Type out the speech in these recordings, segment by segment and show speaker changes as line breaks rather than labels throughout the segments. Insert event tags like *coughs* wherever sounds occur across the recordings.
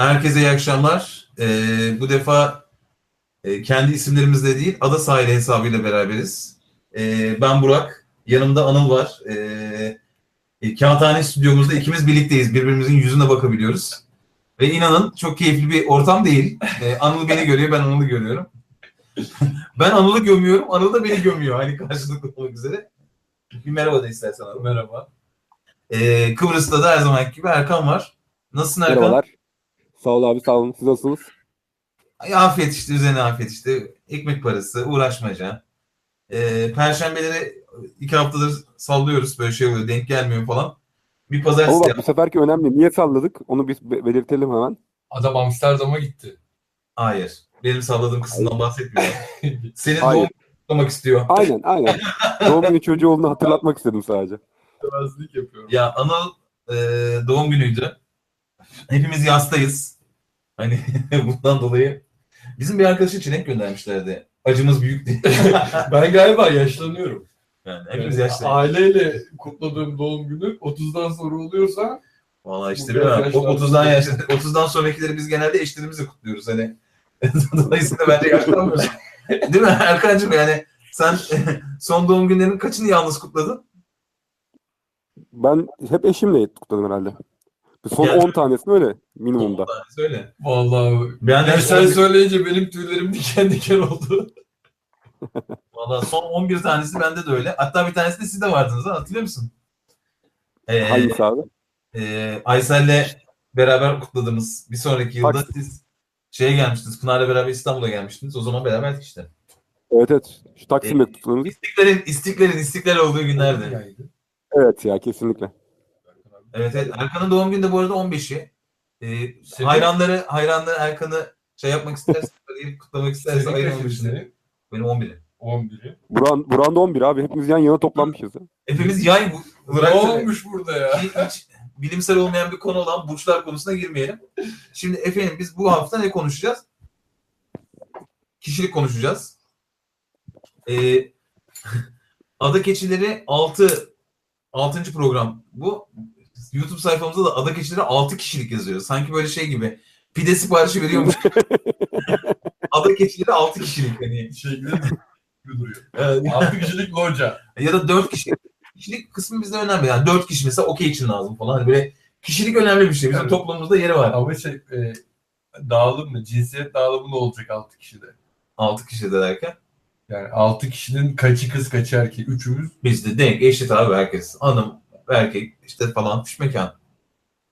Herkese iyi akşamlar. Ee, bu defa e, kendi isimlerimizle değil, Ada Sahili hesabıyla beraberiz. Ee, ben Burak, yanımda Anıl var. Ee, e, Kağıthane stüdyomuzda ikimiz birlikteyiz. Birbirimizin yüzüne bakabiliyoruz. Ve inanın çok keyifli bir ortam değil. Ee, Anıl beni görüyor, ben Anıl'ı görüyorum. ben Anıl'ı gömüyorum, Anıl da beni gömüyor. Hani karşılıklı olmak üzere. Bir merhaba da istersen Anıl.
Merhaba.
Ee, Kıbrıs'ta da her zamanki gibi Erkan var. Nasılsın Erkan?
Merhabalar. Sağ ol abi sağ olun. Siz nasılsınız?
Ay, afiyet işte, üzerine afiyet işte. Ekmek parası, uğraşmaca. Ee, Perşembeleri iki haftadır sallıyoruz. Böyle şey oluyor, denk gelmiyor falan. Bir
Ama
pazartesi
bak bu seferki önemli. Niye salladık? Onu biz be- belirtelim hemen.
Adam Amsterdam'a gitti.
Hayır. Benim salladığım kısımdan bahsetmiyorum. *laughs* Senin
Hayır.
doğum kutlamak istiyor.
Aynen aynen. *laughs* Doğum günü çocuğu olduğunu hatırlatmak istedim sadece.
Temizlik yapıyorum.
Ya Anıl e, doğum günüydü. Hepimiz yastayız. Hani *laughs* bundan dolayı. Bizim bir arkadaşı çilek göndermişlerdi. Acımız büyük diye. *laughs*
ben galiba yaşlanıyorum.
Yani hepimiz
Yani
yaşlıyız.
Aileyle kutladığım doğum günü 30'dan sonra oluyorsa
Vallahi işte
biraz
bilmiyorum. O
yaşlandı.
30'dan yaş *laughs* 30'dan sonrakileri biz genelde eşlerimizle kutluyoruz hani. Dolayısıyla bence yaşlanmıyoruz. Değil mi Erkan'cığım yani sen son doğum günlerinin kaçını yalnız kutladın?
Ben hep eşimle kutladım herhalde. Son
Yani-
10 tanesi öyle minimumda.
Söyle.
vallahi
Ben
yani sen söyleyince benim tüylerim *laughs* diken diken oldu. *laughs*
Vallahi son 11 tanesi bende de öyle. Hatta bir tanesi de siz de vardınız ha hatırlıyor musun? Ee,
Hangisi abi?
e, Aysel'le beraber kutladığımız bir sonraki yılda
Taksim.
siz şeye gelmiştiniz. Pınar'la beraber İstanbul'a gelmiştiniz. O zaman beraberdik işte.
Evet evet. Şu Taksim'de
Ee,
kutladığımız.
İstiklal'in, istiklalin istiklal olduğu günlerdi.
Yaydı.
Evet ya kesinlikle.
Evet evet. Erkan'ın doğum günü de bu arada 15'i. Ee,
Senin-
hayranları hayranları Erkan'ı şey yapmak isterse, *laughs* kutlamak isterse
Senin
ayrı
kaçın
15'ini.
senin?
Benim 11'im.
11'i.
Buran, Buran'da 11 abi. Hepimiz yan yana toplanmışız. ya.
Hepimiz yay bu.
Ne olmuş burada ya?
hiç, hiç bilimsel olmayan bir konu olan burçlar konusuna girmeyelim. Şimdi efendim biz bu hafta ne konuşacağız? Kişilik konuşacağız. Ee, *laughs* Ada Keçileri 6 6. program bu. YouTube sayfamızda da Ada Keçileri 6 kişilik yazıyor. Sanki böyle şey gibi. Pide siparişi veriyormuş. *laughs* Ada Keçileri 6 kişilik hani.
Şekli gibi duruyor.
Ee,
6 kişilik loca.
ya da 4 kişi. Kişilik kısmı bizde önemli. Yani 4 kişi mesela okey için lazım falan. Hani böyle kişilik önemli bir şey. Bizim
Evet.
toplumumuzda yeri var.
Ama şey e, dağılım mı? Cinsiyet dağılımı ne olacak 6 kişide?
6 kişi de derken.
Yani 6 kişinin kaçı kız kaçı erkek? Üçümüz
Bizde denk eşit abi herkes. Hanım, erkek işte falan fiş mekan.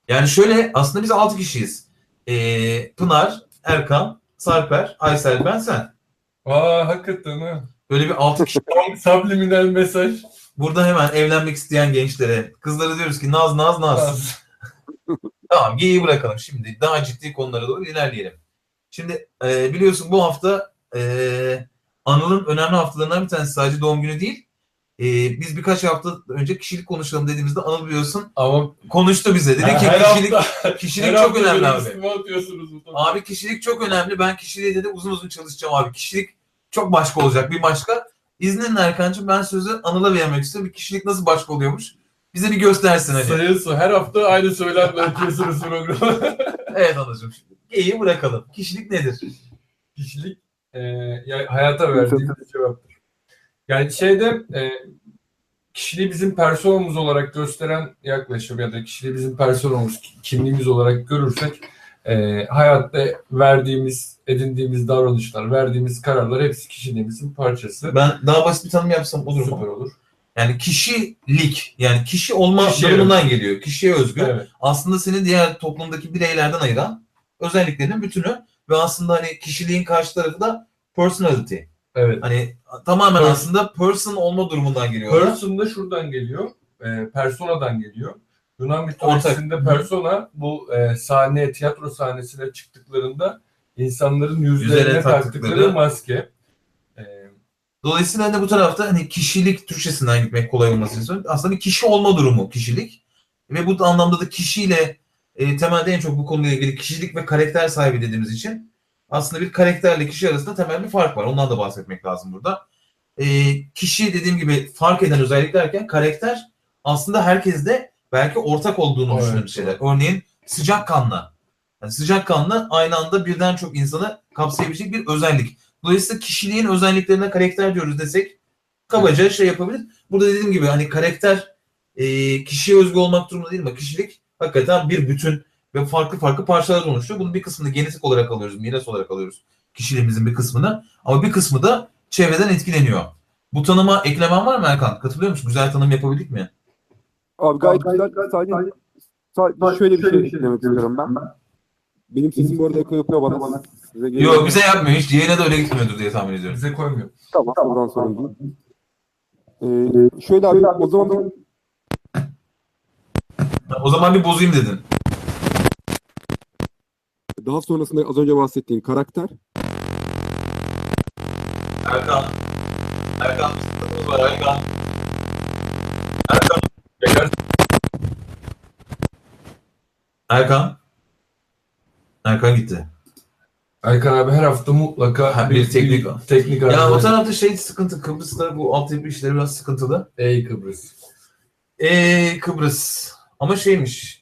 Yani şöyle aslında biz 6 kişiyiz. Ee, Pınar, Erkan, Sarper, Aysel, ben sen.
Aa hakikaten ha.
Böyle bir 6 kişi. *laughs*
Subliminal mesaj.
Burada hemen evlenmek isteyen gençlere, kızlara diyoruz ki naz naz naz. *laughs* Tamam geyiği bırakalım şimdi. Daha ciddi konulara doğru ilerleyelim. Şimdi e, biliyorsun bu hafta e, Anıl'ın önemli haftalarından bir tanesi sadece doğum günü değil. E, biz birkaç hafta önce kişilik konuşalım dediğimizde Anıl biliyorsun
Ama
konuştu bize. Dedi ki
her
kişilik,
hafta,
kişilik
her
çok
hafta
önemli abi.
üstüme atıyorsunuz bu topu.
Abi kişilik çok önemli. Ben kişiliği dedi uzun uzun çalışacağım abi. Kişilik çok başka olacak bir başka. İzninle Erkan'cığım ben sözü Anıl'a vermek istiyorum. Bir kişilik nasıl başka oluyormuş? Bize bir göstersin hadi.
Sayısı her hafta aynı söylemle atıyorsunuz programı. *laughs*
Evet Anıl'cığım. Geyiği bırakalım. Kişilik nedir?
Kişilik e, ya hayata verdiğimiz cevaptır. Yani şeyde e, kişiliği bizim personamız olarak gösteren yaklaşım ya da kişiliği bizim personamız, kimliğimiz olarak görürsek e, hayatta verdiğimiz, edindiğimiz davranışlar, verdiğimiz kararlar hepsi kişiliğimizin parçası.
Ben daha basit bir tanım yapsam olur
Süper
mu?
olur.
Yani kişilik, yani kişi olma
Kişiye
durumundan geliyor. Kişiye özgü.
Evet.
Aslında seni diğer toplumdaki bireylerden ayıran özelliklerinin bütünü ve aslında hani kişiliğin karşı tarafı da personality.
Evet.
Hani tamamen
Person-
aslında person olma durumundan geliyor.
Person da şuradan geliyor. E, personadan geliyor. Yunan mitolojisinde persona bu e, sahne, tiyatro sahnesine çıktıklarında insanların
Yüzlerine
yüzlerine
taktıkları-
taktıkları maske. E,
Dolayısıyla hani bu tarafta hani kişilik Türkçesinden gitmek kolay olması için aslında bir kişi olma durumu kişilik. Ve bu anlamda da kişiyle e, temelde en çok bu konuyla ilgili kişilik ve karakter sahibi dediğimiz için aslında bir karakterle kişi arasında temel bir fark var. Ondan da bahsetmek lazım burada. E, kişi dediğim gibi fark eden özellik derken karakter aslında herkeste belki ortak olduğunu
Evet,
düşündüğümüz şeyler. Örneğin sıcakkanlı. Yani sıcakkanlı aynı anda birden çok insanı kapsayabilecek bir özellik. Dolayısıyla kişiliğin özelliklerine karakter diyoruz desek kabaca şey yapabilir. Burada dediğim gibi hani karakter e, kişiye özgü olmak durumunda değil ama kişilik hakikaten bir bütün ve farklı farklı parçalar oluşuyor. Bunun bir kısmını genetik olarak alıyoruz, miras olarak alıyoruz kişiliğimizin bir kısmını. Ama bir kısmı da çevreden etkileniyor. Bu tanıma eklemen var mı Erkan? Katılıyor musun? Güzel tanım yapabildik mi?
Abi gayet güzel. Sadece, sadece şöyle bir şey eklemek istiyorum ben. Benim sesim bu arada eko yapıyor bana. Size geliyor.
Yok bize yapmıyor. Hiç yayına da öyle gitmiyordur diye tahmin ediyorum.
Bize koymuyor.
Tamam, oradan sorun değil. Ee, şöyle abi, o zaman
O zaman bir bozayım dedin.
Daha sonrasında az önce bahsettiğim karakter
Erkan. Erkan bir sıkıntımız var Erkan. Erkan.
Tekrar
Erkan. Erkan gitti.
Erkan abi her hafta mutlaka
Ha, bir teknik-
teknik
Ya o tarafta şey sıkıntı. Kıbrıs'ta bu altyapı işleri biraz sıkıntılı.
Ey Kıbrıs.
Eee Kıbrıs. Ama şeymiş.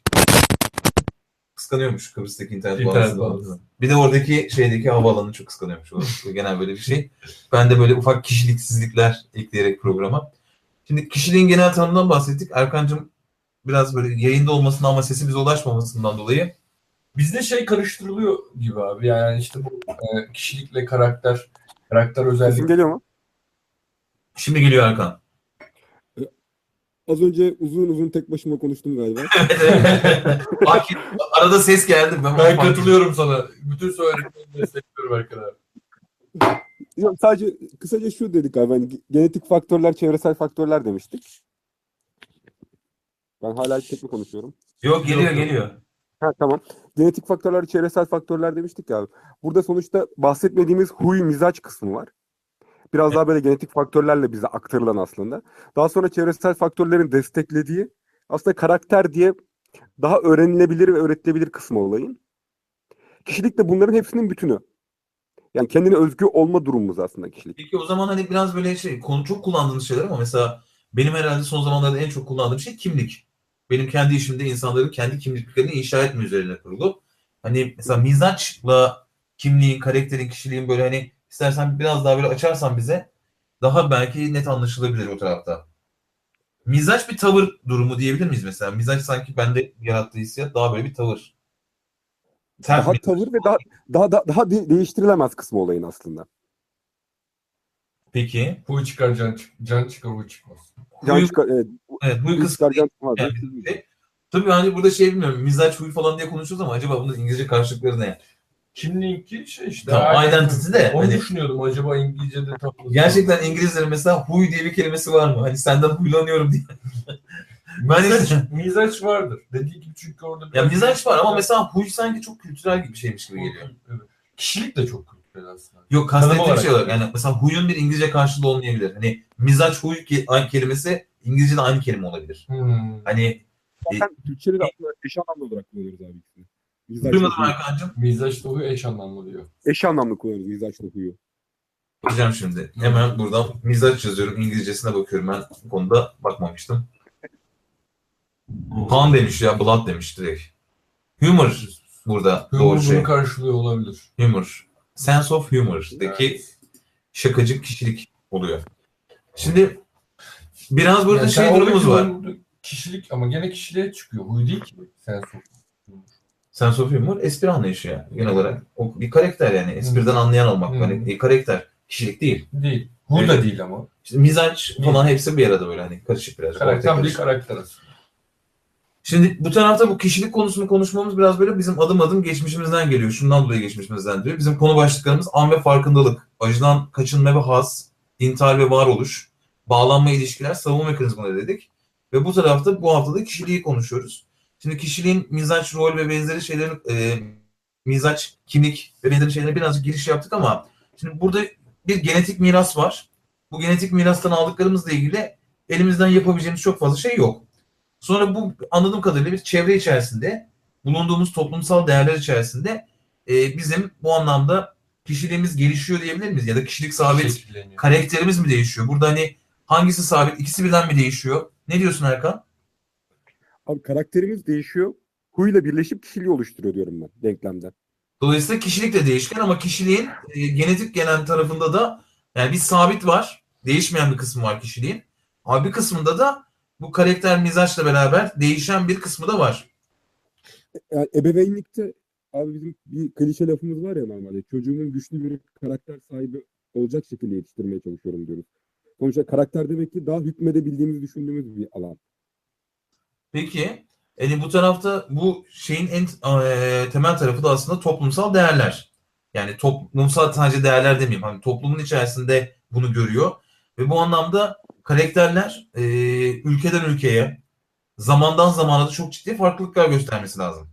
Kıskanıyormuş Kıbrıs'taki internet,
İnternet
bağlantısını.
bağlantısı.
Bir de oradaki şeydeki havaalanını çok kıskanıyormuş. Genel böyle bir şey. Ben de böyle ufak kişiliksizlikler ekleyerek programa. Şimdi kişiliğin genel tanımından bahsettik. Erkan'cığım biraz böyle yayında olmasından ama sesi bize ulaşmamasından dolayı
Bizde şey karıştırılıyor gibi abi. Yani işte bu e, kişilikle karakter, karakter özellik.
sesim geliyor mu?
şimdi geliyor Erkan.
Az önce uzun uzun tek başıma konuştum galiba. *laughs*
Bak arada ses geldi. Ben,
Ben katılıyorum sana. Bütün söylediklerini destekliyorum Erkan abi.
Yok, sadece kısaca şu dedik abi. Hani genetik faktörler, çevresel faktörler demiştik. Ben hala tek mi konuşuyorum?
Yok geliyor
Yok, yok.
geliyor.
Ha tamam. Genetik faktörler, çevresel faktörler demiştik ya abi. Burada sonuçta bahsetmediğimiz huy, mizaç kısmı var. Biraz daha böyle genetik faktörlerle bize aktarılan aslında. Daha sonra çevresel faktörlerin desteklediği aslında karakter diye daha öğrenilebilir ve öğretilebilir kısmı olayın. Kişilik de bunların hepsinin bütünü. Yani kendine özgü olma durumumuz aslında kişilik.
Peki o zaman hani biraz böyle şey konu çok kullandığımız şeyler ama mesela benim herhalde son zamanlarda en çok kullandığım şey kimlik. Benim kendi işimde insanların kendi kimliklerini inşa etme üzerine kurulu. Hani mesela mizaçla kimliğin, karakterin, kişiliğin böyle hani istersen biraz daha böyle açarsan bize daha belki net anlaşılabilir o tarafta. Mizaç bir tavır durumu diyebilir miyiz mesela? Mizaç sanki bende yarattığı hissiyat daha böyle bir tavır. Sert
Daha tavır ve daha daha daha, daha de- değiştirilemez kısmı olayın aslında.
Peki.
Huy çıkar can, çık can çıkar huy çıkmaz.
Can
Huy-
çıkar, evet,
evet, huy
huy
kısmı
çıkar, can çıkmaz.
Yani şey- Tabii hani burada şey bilmiyorum. Mizaç huy falan diye konuşuyoruz ama acaba bunun İngilizce karşılıkları ne?
Kimliğinki şey işte.
Tamam, identity de,
Onu
hani-
düşünüyordum acaba İngilizce'de tam.
Gerçekten İngilizlerin mesela huy diye bir kelimesi var mı? Hani senden huylanıyorum diye. ben
Mizaç, mizaç vardır. Dediği gibi çünkü orada
ya mizaç var ama mesela huy sanki çok kültürel gibi bir şeymiş gibi geliyor.
Evet. Kişilik de çok kültürel aslında.
Yok kastettiğim şey olarak yani mesela huyun bir İngilizce karşılığı olmayabilir. Hani mizaç huy ki- aynı kelimesi İngilizce'de aynı kelime olabilir.
Hmm.
Hani
Zaten Türkçe'de de aslında eş anlamlı olarak kullanıyoruz abi. Mizaç
duymadım. Erkan'cığım.
Mizaç da huy eş anlamlı diyor.
Eş anlamlı kullanıyoruz mizaç huyu.
Bakacağım şimdi. Hemen buradan mizaç yazıyorum. İngilizcesine bakıyorum. Ben bu konuda bakmamıştım. Han demiş ya. Blood demiş direkt. Humor burada doğru
Humor
şey.
bunu karşılıyor olabilir.
Humor. Sense of humor'daki
Evet.
şakacı kişilik oluyor. Şimdi biraz burada
Yani
şey durumumuz var.
Kişilik ama gene kişiliğe çıkıyor. Huy değil ki. Sen sor.
Sense of humor espri anlayışı yani genel olarak. O bir karakter yani. Espriden anlayan olmak.
Hı.
Hani bir karakter. Kişilik değil.
Değil. Huy da değil ama.
İşte mizaç falan hepsi bir arada böyle hani karışık biraz.
Karakter bir karakter aslında.
Şimdi bu tarafta bu kişilik konusunu konuşmamız biraz böyle bizim adım adım geçmişimizden geliyor. Şundan dolayı geçmişimizden diyor. Bizim konu başlıklarımız an ve farkındalık, acıdan kaçınma ve haz, intihar ve varoluş, bağlanma ilişkiler, savunma mekanizmaları dedik. Ve bu tarafta bu haftada kişiliği konuşuyoruz. Şimdi kişiliğin mizaç, rol ve benzeri şeylerin e, mizaç, kimlik ve benzeri şeylere birazcık giriş yaptık ama şimdi burada bir genetik miras var. Bu genetik mirastan aldıklarımızla ilgili elimizden yapabileceğimiz çok fazla şey yok. Sonra bu anladığım kadarıyla bir çevre içerisinde bulunduğumuz toplumsal değerler içerisinde e, bizim bu anlamda kişiliğimiz gelişiyor diyebilir miyiz? Ya da kişilik sabit, karakterimiz mi değişiyor? Burada hani hangisi sabit, ikisi birden mi değişiyor? Ne diyorsun Erkan?
Abi karakterimiz değişiyor. huyla birleşip kişiliği oluşturuyor diyorum ben denklemden.
Dolayısıyla kişilik de değişken ama kişiliğin e, genetik genen tarafında da yani bir sabit var. Değişmeyen bir kısmı var kişiliğin. Ama bir kısmında da bu karakter mizaçla beraber değişen bir kısmı da var.
Yani ebeveynlikte abi bizim bir klişe lafımız var ya normalde. Çocuğumun güçlü bir karakter sahibi olacak şekilde yetiştirmeye çalışıyorum diyoruz. Sonuçta karakter demek ki daha hükmedebildiğimizi düşündüğümüz bir alan.
Peki yani bu tarafta bu şeyin en e, temel tarafı da aslında toplumsal değerler. Yani toplumsal sadece değerler demeyeyim. Hani toplumun içerisinde bunu görüyor. Ve bu anlamda karakterler e, ülkeden ülkeye, zamandan zamana da çok ciddi farklılıklar göstermesi lazım.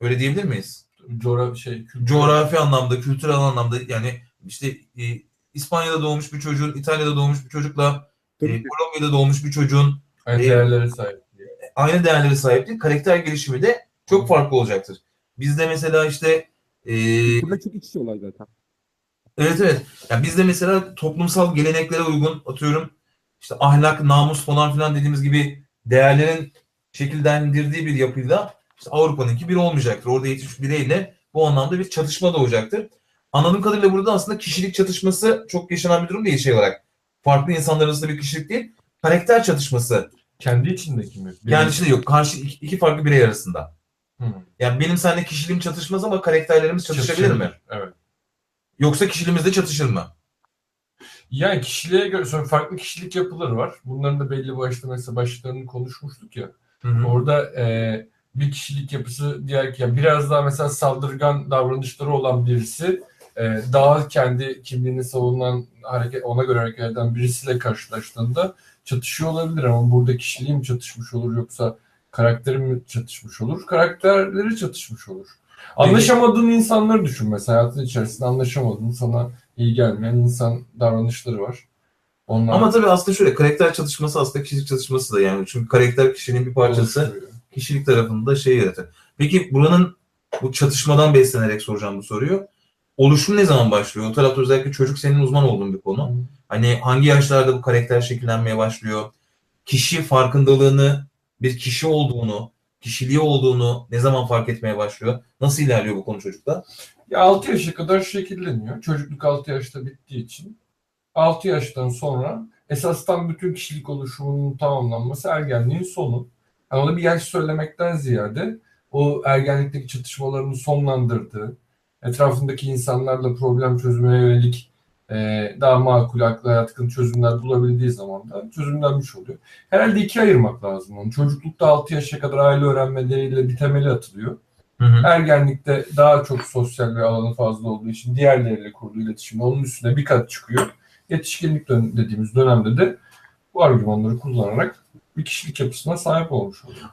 Öyle diyebilir miyiz?
Coğrafi şey, kültür.
Coğrafi anlamda, kültürel anlamda yani işte e, İspanya'da doğmuş bir çocuğun, İtalya'da doğmuş bir çocukla e. Kolombiya'da doğmuş bir çocuğun
Aynı
e,
değerlere sahip.
Aynı değerlere sahip değil. Karakter gelişimi de çok farklı olacaktır. Bizde mesela işte e,
Burada çok iç olay zaten.
evet evet. Yani bizde mesela toplumsal geleneklere uygun atıyorum işte ahlak, namus falan filan dediğimiz gibi değerlerin şekillendirdiği bir yapıyla işte Avrupa'nınki bir olmayacaktır. Orada yetişmiş bireyle bu anlamda bir çatışma doğacaktır. Anladığım kadarıyla burada aslında kişilik çatışması çok yaşanan bir durum değil şey olarak. Farklı insanlar arasında bir kişilik değil. Karakter çatışması.
Kendi içindeki mi?
Yani içinde yok. Karşı iki, iki farklı birey arasında.
Hı.
Yani benim seninle kişiliğim çatışmaz ama karakterlerimiz çatışabilir mi?
Evet.
Yoksa kişiliğimiz de çatışır mı?
Yani kişiliğe göre sonra farklı kişilik yapıları var. Bunların da belli başlı mesela başlarını konuşmuştuk ya.
Hı hı.
Orada e, bir kişilik yapısı diğer ya biraz daha mesela saldırgan davranışları olan birisi e, daha kendi kimliğini savunan hareket ona göre hareket eden birisiyle karşılaştığında çatışıyor olabilir ama burada kişiliği mi çatışmış olur yoksa karakteri mi çatışmış olur? Karakterleri çatışmış olur. Anlaşamadığın insanları düşün mesela hayatın içerisinde anlaşamadığın sana iyi gelmeyen insan davranışları var. Onlar
Ama tabii aslında şöyle karakter çatışması aslında kişilik çatışması da yani. Çünkü karakter kişinin bir parçası.
oluşturuyor.
Kişilik tarafında şey yaratır. Peki buranın bu çatışmadan beslenerek soracağım bu soruyu. Oluşum ne zaman başlıyor? O tarafta özellikle çocuk senin uzman olduğun bir konu. Hani hangi yaşlarda bu karakter şekillenmeye başlıyor? Kişi farkındalığını, bir kişi olduğunu, kişiliği olduğunu ne zaman fark etmeye başlıyor? Nasıl ilerliyor bu konu çocukta?
Ya 6 yaşa kadar şekilleniyor. Çocukluk 6 yaşta bittiği için. 6 yaştan sonra esastan bütün kişilik oluşumunun tamamlanması ergenliğin sonu. Yani ona bir yaş söylemekten ziyade o ergenlikteki çatışmalarını sonlandırdığı, etrafındaki insanlarla problem çözmeye yönelik e, daha makul, akla yatkın çözümler bulabildiği zaman da çözümlenmiş oluyor. Herhalde ikiye ayırmak lazım onu. Çocuklukta 6 yaşa kadar aile öğrenmeleriyle bir temeli atılıyor.
Hı hı.
Ergenlikte daha çok sosyal bir alanı fazla olduğu için diğerleriyle kurduğu iletişim onun üstüne bir kat çıkıyor. Yetişkinlik dön- dediğimiz dönemde de bu argümanları kullanarak bir kişilik yapısına sahip olmuş oluyor.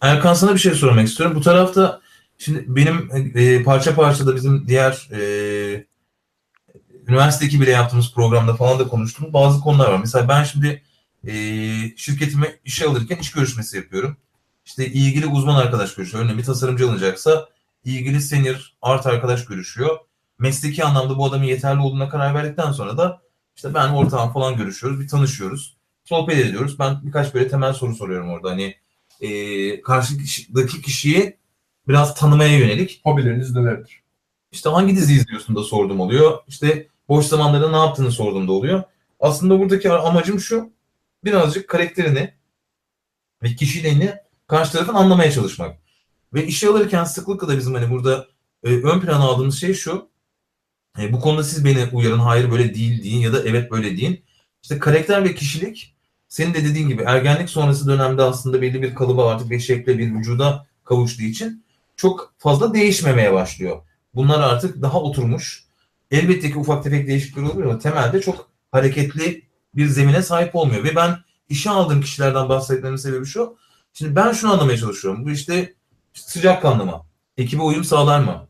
Erkan sana bir şey sormak istiyorum. Bu tarafta şimdi benim e, parça parça da bizim diğer e, üniversite ekibiyle yaptığımız programda falan da konuştuğumuz bazı konular var. Mesela ben şimdi e, şirketime işe alırken iş görüşmesi yapıyorum. İşte ilgili uzman arkadaş görüşüyor. Örneğin bir tasarımcı alınacaksa ilgili senior art arkadaş görüşüyor. Mesleki anlamda bu adamın yeterli olduğuna karar verdikten sonra da işte ben ortağım falan görüşüyoruz. Bir tanışıyoruz. Sohbet ediyoruz. Ben birkaç böyle temel soru soruyorum orada. Hani e, karşıdaki kişiyi biraz tanımaya yönelik.
Hobileriniz nelerdir?
İşte hangi dizi izliyorsun da sordum oluyor. İşte boş zamanlarda ne yaptığını sordum da oluyor. Aslında buradaki amacım şu. Birazcık karakterini ve kişiliğini karşı tarafın anlamaya çalışmak. Ve işe alırken sıklıkla da bizim hani burada e, ön plana aldığımız şey şu. E, bu konuda siz beni uyarın. Hayır böyle değil deyin ya da evet böyle deyin. İşte karakter ve kişilik senin de dediğin gibi ergenlik sonrası dönemde aslında belli bir kalıba artık bir şekle bir vücuda kavuştuğu için çok fazla değişmemeye başlıyor. Bunlar artık daha oturmuş. Elbette ki ufak tefek değişiklikler oluyor ama temelde çok hareketli bir zemine sahip olmuyor. Ve ben işe aldığım kişilerden bahsetmemin sebebi şu. Şimdi ben şunu anlamaya çalışıyorum. Bu işte sıcakkanlı mı? Ekibe uyum sağlar mı?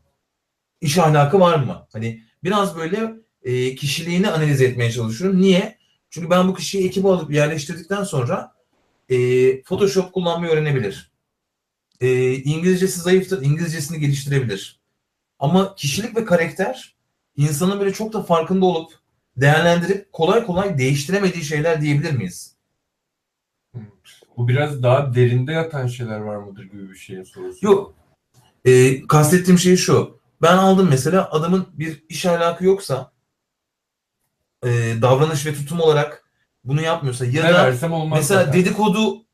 İş ahlakı var mı? Hani biraz böyle e, kişiliğini analiz etmeye çalışıyorum. Niye? Çünkü ben bu kişiyi ekibe alıp yerleştirdikten sonra e, Photoshop kullanmayı öğrenebilir. E, İngilizcesi zayıftır, İngilizcesini geliştirebilir. Ama kişilik ve karakter insanın böyle çok da farkında olup değerlendirip kolay kolay değiştiremediği şeyler diyebilir miyiz?
Bu biraz daha derinde yatan şeyler var mıdır gibi bir şeyin sorusu.
Yok. Ee, kastettiğim şey şu. Ben aldım mesela adamın bir iş alakası yoksa e, davranış ve tutum olarak bunu yapmıyorsa ya
Ne
da
versem olmaz.
mesela
zaten.
dedikodu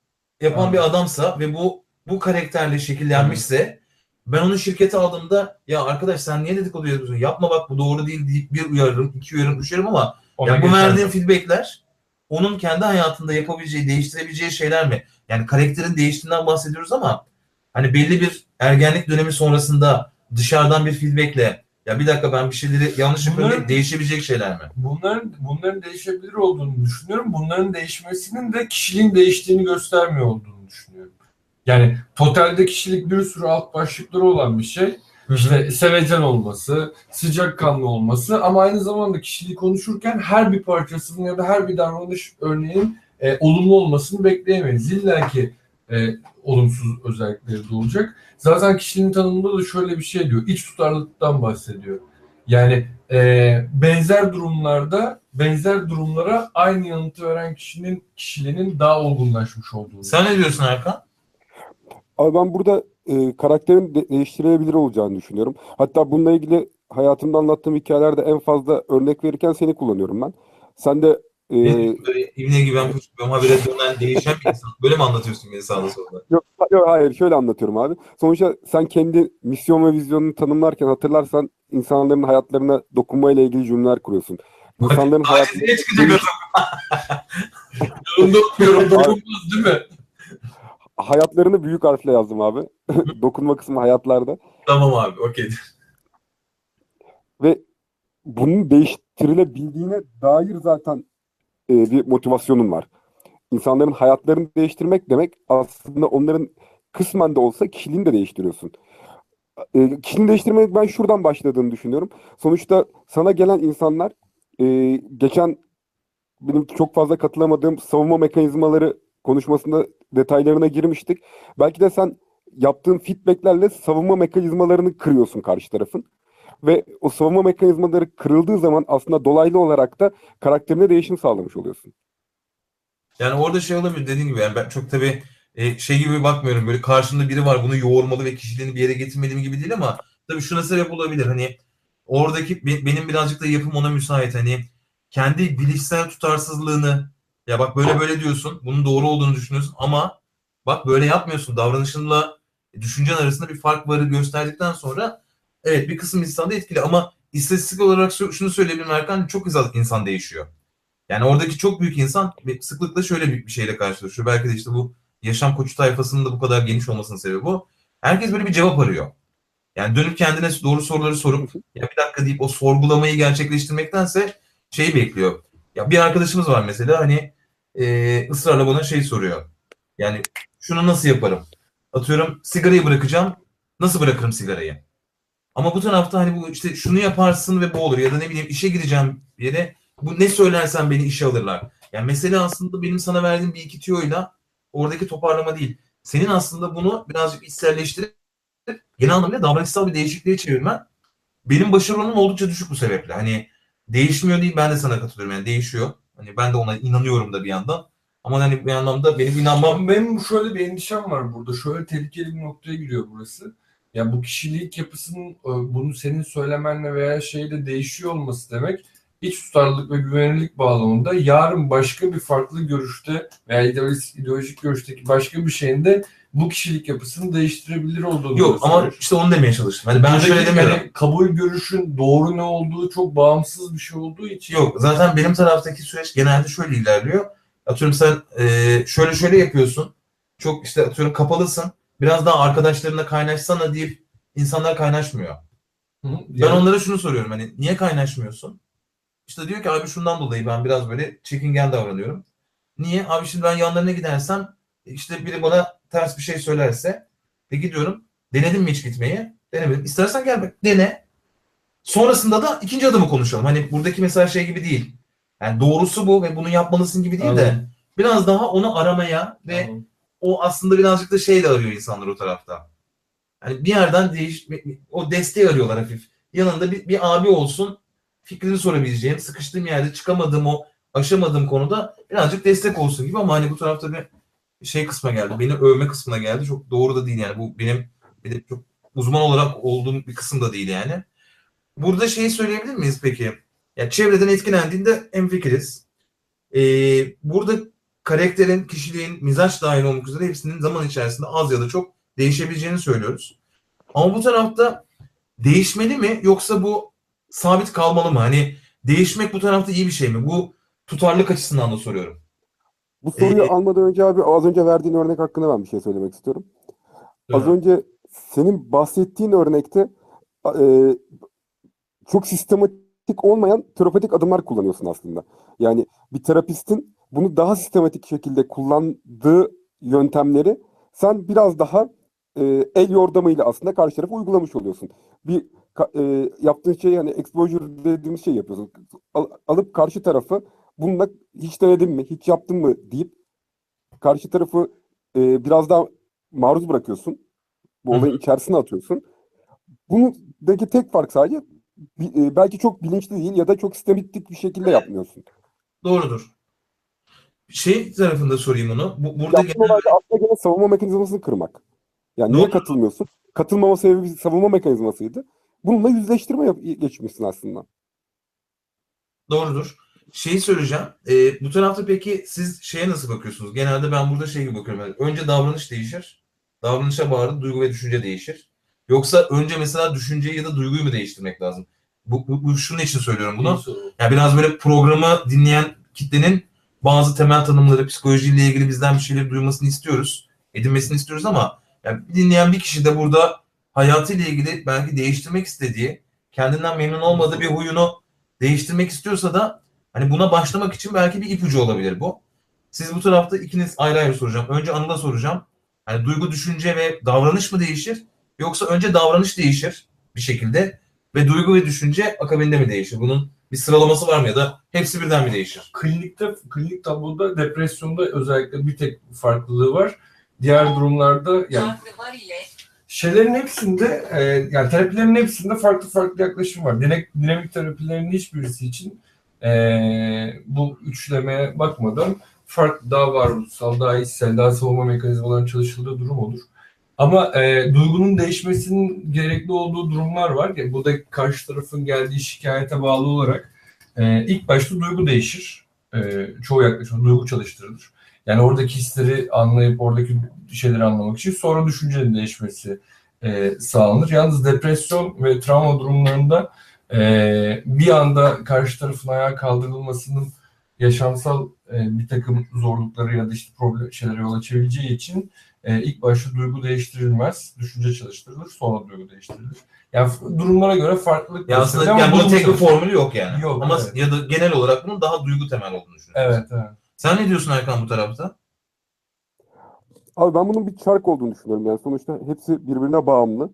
yapan
Abi.
bir adamsa ve bu bu karakterle şekillenmişse ben onu şirkete aldığımda ya arkadaş sen niye dedikodu yapıyorsun? Yapma bak bu doğru değil deyip bir uyarırım, iki uyarırım, üç uyarırım ama
Ona
ya bu verdiğim feedbackler onun kendi hayatında yapabileceği, değiştirebileceği şeyler mi? Yani karakterin değiştiğinden bahsediyoruz ama hani belli bir ergenlik dönemi sonrasında dışarıdan bir feedbackle ya bir dakika ben bir şeyleri yanlış yapıyorum değişebilecek şeyler mi?
Bunların bunların değişebilir olduğunu düşünüyorum. Bunların değişmesinin de kişiliğin değiştiğini göstermiyor olduğunu. Yani totalde kişilik bir sürü alt başlıkları olan bir şey. İşte sevecen olması, sıcakkanlı olması ama aynı zamanda kişiliği konuşurken her bir parçasının ya da her bir davranış örneğinin e, olumlu olmasını bekleyemeyiz. İlla ki e, olumsuz özellikleri de olacak. Zaten kişiliğin tanımında da şöyle bir şey diyor. İç tutarlılıktan bahsediyor. Yani e, benzer durumlarda benzer durumlara aynı yanıtı veren kişinin kişiliğinin daha olgunlaşmış olduğunu.
Sen ne diyorsun Erkan?
Abi ben burada e, karakterin de- değiştirilebilir olacağını düşünüyorum. Hatta bununla ilgili hayatımda anlattığım hikayelerde en fazla örnek verirken seni kullanıyorum ben. Sen de e,
Benim böyle İbne gibi ben konuşmuyorum habire dönen değişen bir insan. Böyle mi anlatıyorsun beni sağda solda?
Yok, yok hayır şöyle anlatıyorum abi. Sonuçta sen kendi misyon ve vizyonunu tanımlarken hatırlarsan insanların hayatlarına dokunmayla ilgili cümleler kuruyorsun. İnsanların hayatlarına
niye çıkacak o
Yorumda yorumda dokunmaz değil mi?
Hayatlarını büyük harfle yazdım abi. *laughs* Dokunma kısmı hayatlarda.
Tamam abi okey.
Ve bunun değiştirilebildiğine dair zaten e, bir motivasyonun var. İnsanların hayatlarını değiştirmek demek aslında onların kısmen de olsa kişiliğini de değiştiriyorsun. E, kişiliğini değiştirmek ben şuradan başladığını düşünüyorum. Sonuçta sana gelen insanlar e, geçen benim çok fazla katılamadığım savunma mekanizmaları konuşmasında detaylarına girmiştik. Belki de sen yaptığın feedbacklerle savunma mekanizmalarını kırıyorsun karşı tarafın. Ve o savunma mekanizmaları kırıldığı zaman aslında dolaylı olarak da karakterine değişim sağlamış oluyorsun.
Yani orada şey olabilir dediğin gibi yani ben çok tabii e, şey gibi bakmıyorum böyle karşımda biri var bunu yoğurmalı ve kişiliğini bir yere getirmediğim gibi değil ama tabii şuna sebep olabilir hani oradaki be- benim birazcık da yapım ona müsait hani kendi bilişsel tutarsızlığını ya bak böyle böyle diyorsun bunun doğru olduğunu düşünüyorsun ama bak böyle yapmıyorsun davranışınla düşüncen arasında bir fark varı gösterdikten sonra evet bir kısım insanda etkili ama istatistik olarak şu- şunu söyleyebilirim Erkan çok hızlı insan değişiyor. Yani oradaki çok büyük insan sıklıkla şöyle bir bir şeyle karşılaşıyor. Belki de işte bu yaşam koçu tayfasının da bu kadar geniş olmasının sebebi bu. Herkes böyle bir cevap arıyor. Yani dönüp kendine doğru soruları sorup ya bir dakika deyip o sorgulamayı gerçekleştirmektense şeyi bekliyor. Ya bir arkadaşımız var mesela hani e, ısrarla bana şey soruyor. Yani şunu nasıl yaparım? Atıyorum sigarayı bırakacağım. Nasıl bırakırım sigarayı? Ama bu tarafta hani bu işte şunu yaparsın ve bu olur ya da ne bileyim işe gireceğim bir yere bu ne söylersen beni işe alırlar. Yani mesele aslında benim sana verdiğim bir iki tüyoyla oradaki toparlama değil. Senin aslında bunu birazcık içselleştirip genel anlamda davranışsal bir değişikliğe çevirmen benim başarı oranım oldukça düşük bu sebeple. Hani değişmiyor değil ben de sana katılıyorum yani değişiyor. Hani ben de ona inanıyorum da bir yandan. Ama hani bir anlamda benim inanmam
benim şöyle bir endişem var burada. Şöyle tehlikeli bir noktaya giriyor burası. Ya bu kişilik yapısının e, bunu senin söylemenle veya şeyle değişiyor olması demek iç tutarlılık ve güvenilirlik bağlamında yarın başka bir farklı görüşte veya ideolojik, ideolojik görüşteki başka bir şeyin de bu kişilik yapısını değiştirebilir olduğunu
yok ama işte onu demeye çalıştım. Hani ben
Buradaki
şöyle demiyorum.
yani kabul görüşün doğru ne olduğu çok bağımsız bir şey olduğu için
Yok zaten benim taraftaki süreç genelde şöyle ilerliyor. Atıyorum sen e, şöyle şöyle yapıyorsun. Çok işte atıyorum kapalısın. Biraz daha arkadaşlarına kaynaşsana deyip insanlar kaynaşmıyor.
Hı,
Ben
yani-
onlara şunu soruyorum hani niye kaynaşmıyorsun? İşte diyor ki abi şundan dolayı ben biraz böyle çekingen davranıyorum. Niye? Abi şimdi ben yanlarına gidersem işte biri bana ters bir şey söylerse de gidiyorum. Denedin mi hiç gitmeyi? Denemedim. İstersen gel bak dene. Sonrasında da ikinci adımı konuşalım. Hani buradaki mesela şey gibi değil. Yani doğrusu bu ve bunu yapmalısın gibi değil de biraz daha onu aramaya ve
anladım.
o aslında birazcık da şey de arıyor insanlar o tarafta. Hani bir yerden değiş o desteği arıyorlar hafif. Yanında bir, bir abi olsun fikrini sorabileceğim, sıkıştığım yerde çıkamadığım o aşamadığım konuda birazcık destek olsun gibi ama hani bu tarafta bir şey kısmına geldi. Beni övme kısmına geldi. Çok doğru da değil yani. Bu benim bir de çok uzman olarak olduğum bir kısım da değil yani. Burada şeyi söyleyebilir miyiz peki? Ya çevreden etkilendiğinde hemfikiriz. Ee, burada karakterin, kişiliğin, mizaç dahil olmak üzere hepsinin zaman içerisinde az ya da çok değişebileceğini söylüyoruz. Ama bu tarafta değişmeli mi yoksa bu sabit kalmalı mı? Hani değişmek bu tarafta iyi bir şey mi? Bu tutarlık açısından da soruyorum.
Bu soruyu
Ee,
almadan önce abi az önce verdiğin örnek hakkında ben bir şey söylemek istiyorum. Az
Evet.
önce senin bahsettiğin örnekte e, çok sistematik olmayan terapetik adımlar kullanıyorsun aslında. Yani bir terapistin bunu daha sistematik şekilde kullandığı yöntemleri sen biraz daha e, el yordamıyla aslında karşı tarafa uygulamış oluyorsun. Bir e, yaptığın şey yani exposure dediğimiz şey yapıyorsun. Al- alıp karşı tarafı bununla hiç denedin mi, hiç yaptın mı deyip karşı tarafı e, biraz daha maruz bırakıyorsun. Bu olayın içerisine atıyorsun. Bunundaki tek fark sadece e, belki çok bilinçli değil ya da çok sistematik bir şekilde yapmıyorsun.
Doğrudur. Şey tarafında sorayım onu. Bu, burada
Yaptığın
genel
aslında gene savunma mekanizmasını kırmak. Yani niye
Doğru.
katılmıyorsun? Katılmama sebebi savunma mekanizmasıydı. Bununla yüzleştirme yap- geçmişsin aslında.
Doğrudur. Şeyi söyleyeceğim. Ee, bu tarafta peki siz şeye nasıl bakıyorsunuz? Genelde ben burada şey gibi bakıyorum. Yani önce davranış değişir. Davranışa bağlı duygu ve düşünce değişir. Yoksa önce mesela düşünceyi ya da duyguyu mu değiştirmek lazım? Bu, bu, bu şunun için söylüyorum bunu. Yani biraz böyle programı dinleyen kitlenin bazı temel tanımları, psikolojiyle ilgili bizden bir şeyleri duymasını istiyoruz. Edinmesini istiyoruz ama yani dinleyen bir kişi de burada hayatıyla ilgili belki değiştirmek istediği, kendinden memnun olmadığı bir huyunu değiştirmek istiyorsa da hani buna başlamak için belki bir ipucu olabilir bu. Siz bu tarafta ikiniz ayrı ayrı soracağım. Önce Anıl'a soracağım. Hani duygu, düşünce ve davranış mı değişir? Yoksa önce davranış değişir bir şekilde ve duygu ve düşünce akabinde mi değişir? Bunun bir sıralaması var mı ya da hepsi birden mi değişir?
Klinikte, klinik tabloda depresyonda özellikle bir tek farklılığı var. Diğer durumlarda yani şeylerin hepsinde e, yani terapilerin hepsinde farklı farklı yaklaşım var. Dinamik, dinamik terapilerin hiçbirisi için e, bu üçlemeye bakmadan farklı daha varoluşsal, daha içsel, daha savunma mekanizmalarının çalışıldığı durum olur. Ama e, duygunun değişmesinin gerekli olduğu durumlar var. Yani bu da karşı tarafın geldiği şikayete bağlı olarak e, ilk başta duygu değişir. E, çoğu yaklaşım duygu çalıştırılır. Yani oradaki hisleri anlayıp oradaki şeyleri anlamak için sonra düşüncenin değişmesi e, sağlanır. Yalnız depresyon ve travma durumlarında e, bir anda karşı tarafın ayağa kaldırılmasının yaşamsal e, bir takım zorlukları ya da işte problem şeylere yol açabileceği için e, ilk başta duygu değiştirilmez, düşünce çalıştırılır, sonra duygu değiştirilir. Yani durumlara göre farklılık
Ya aslında yani bunun tek bir formülü yok yani.
Yok,
Ama
evet.
ya da genel olarak bunun daha duygu temel olduğunu düşünüyorum.
Evet, evet.
Sen ne diyorsun Erkan bu tarafta?
Abi ben bunun bir çark olduğunu düşünüyorum. Yani sonuçta hepsi birbirine bağımlı.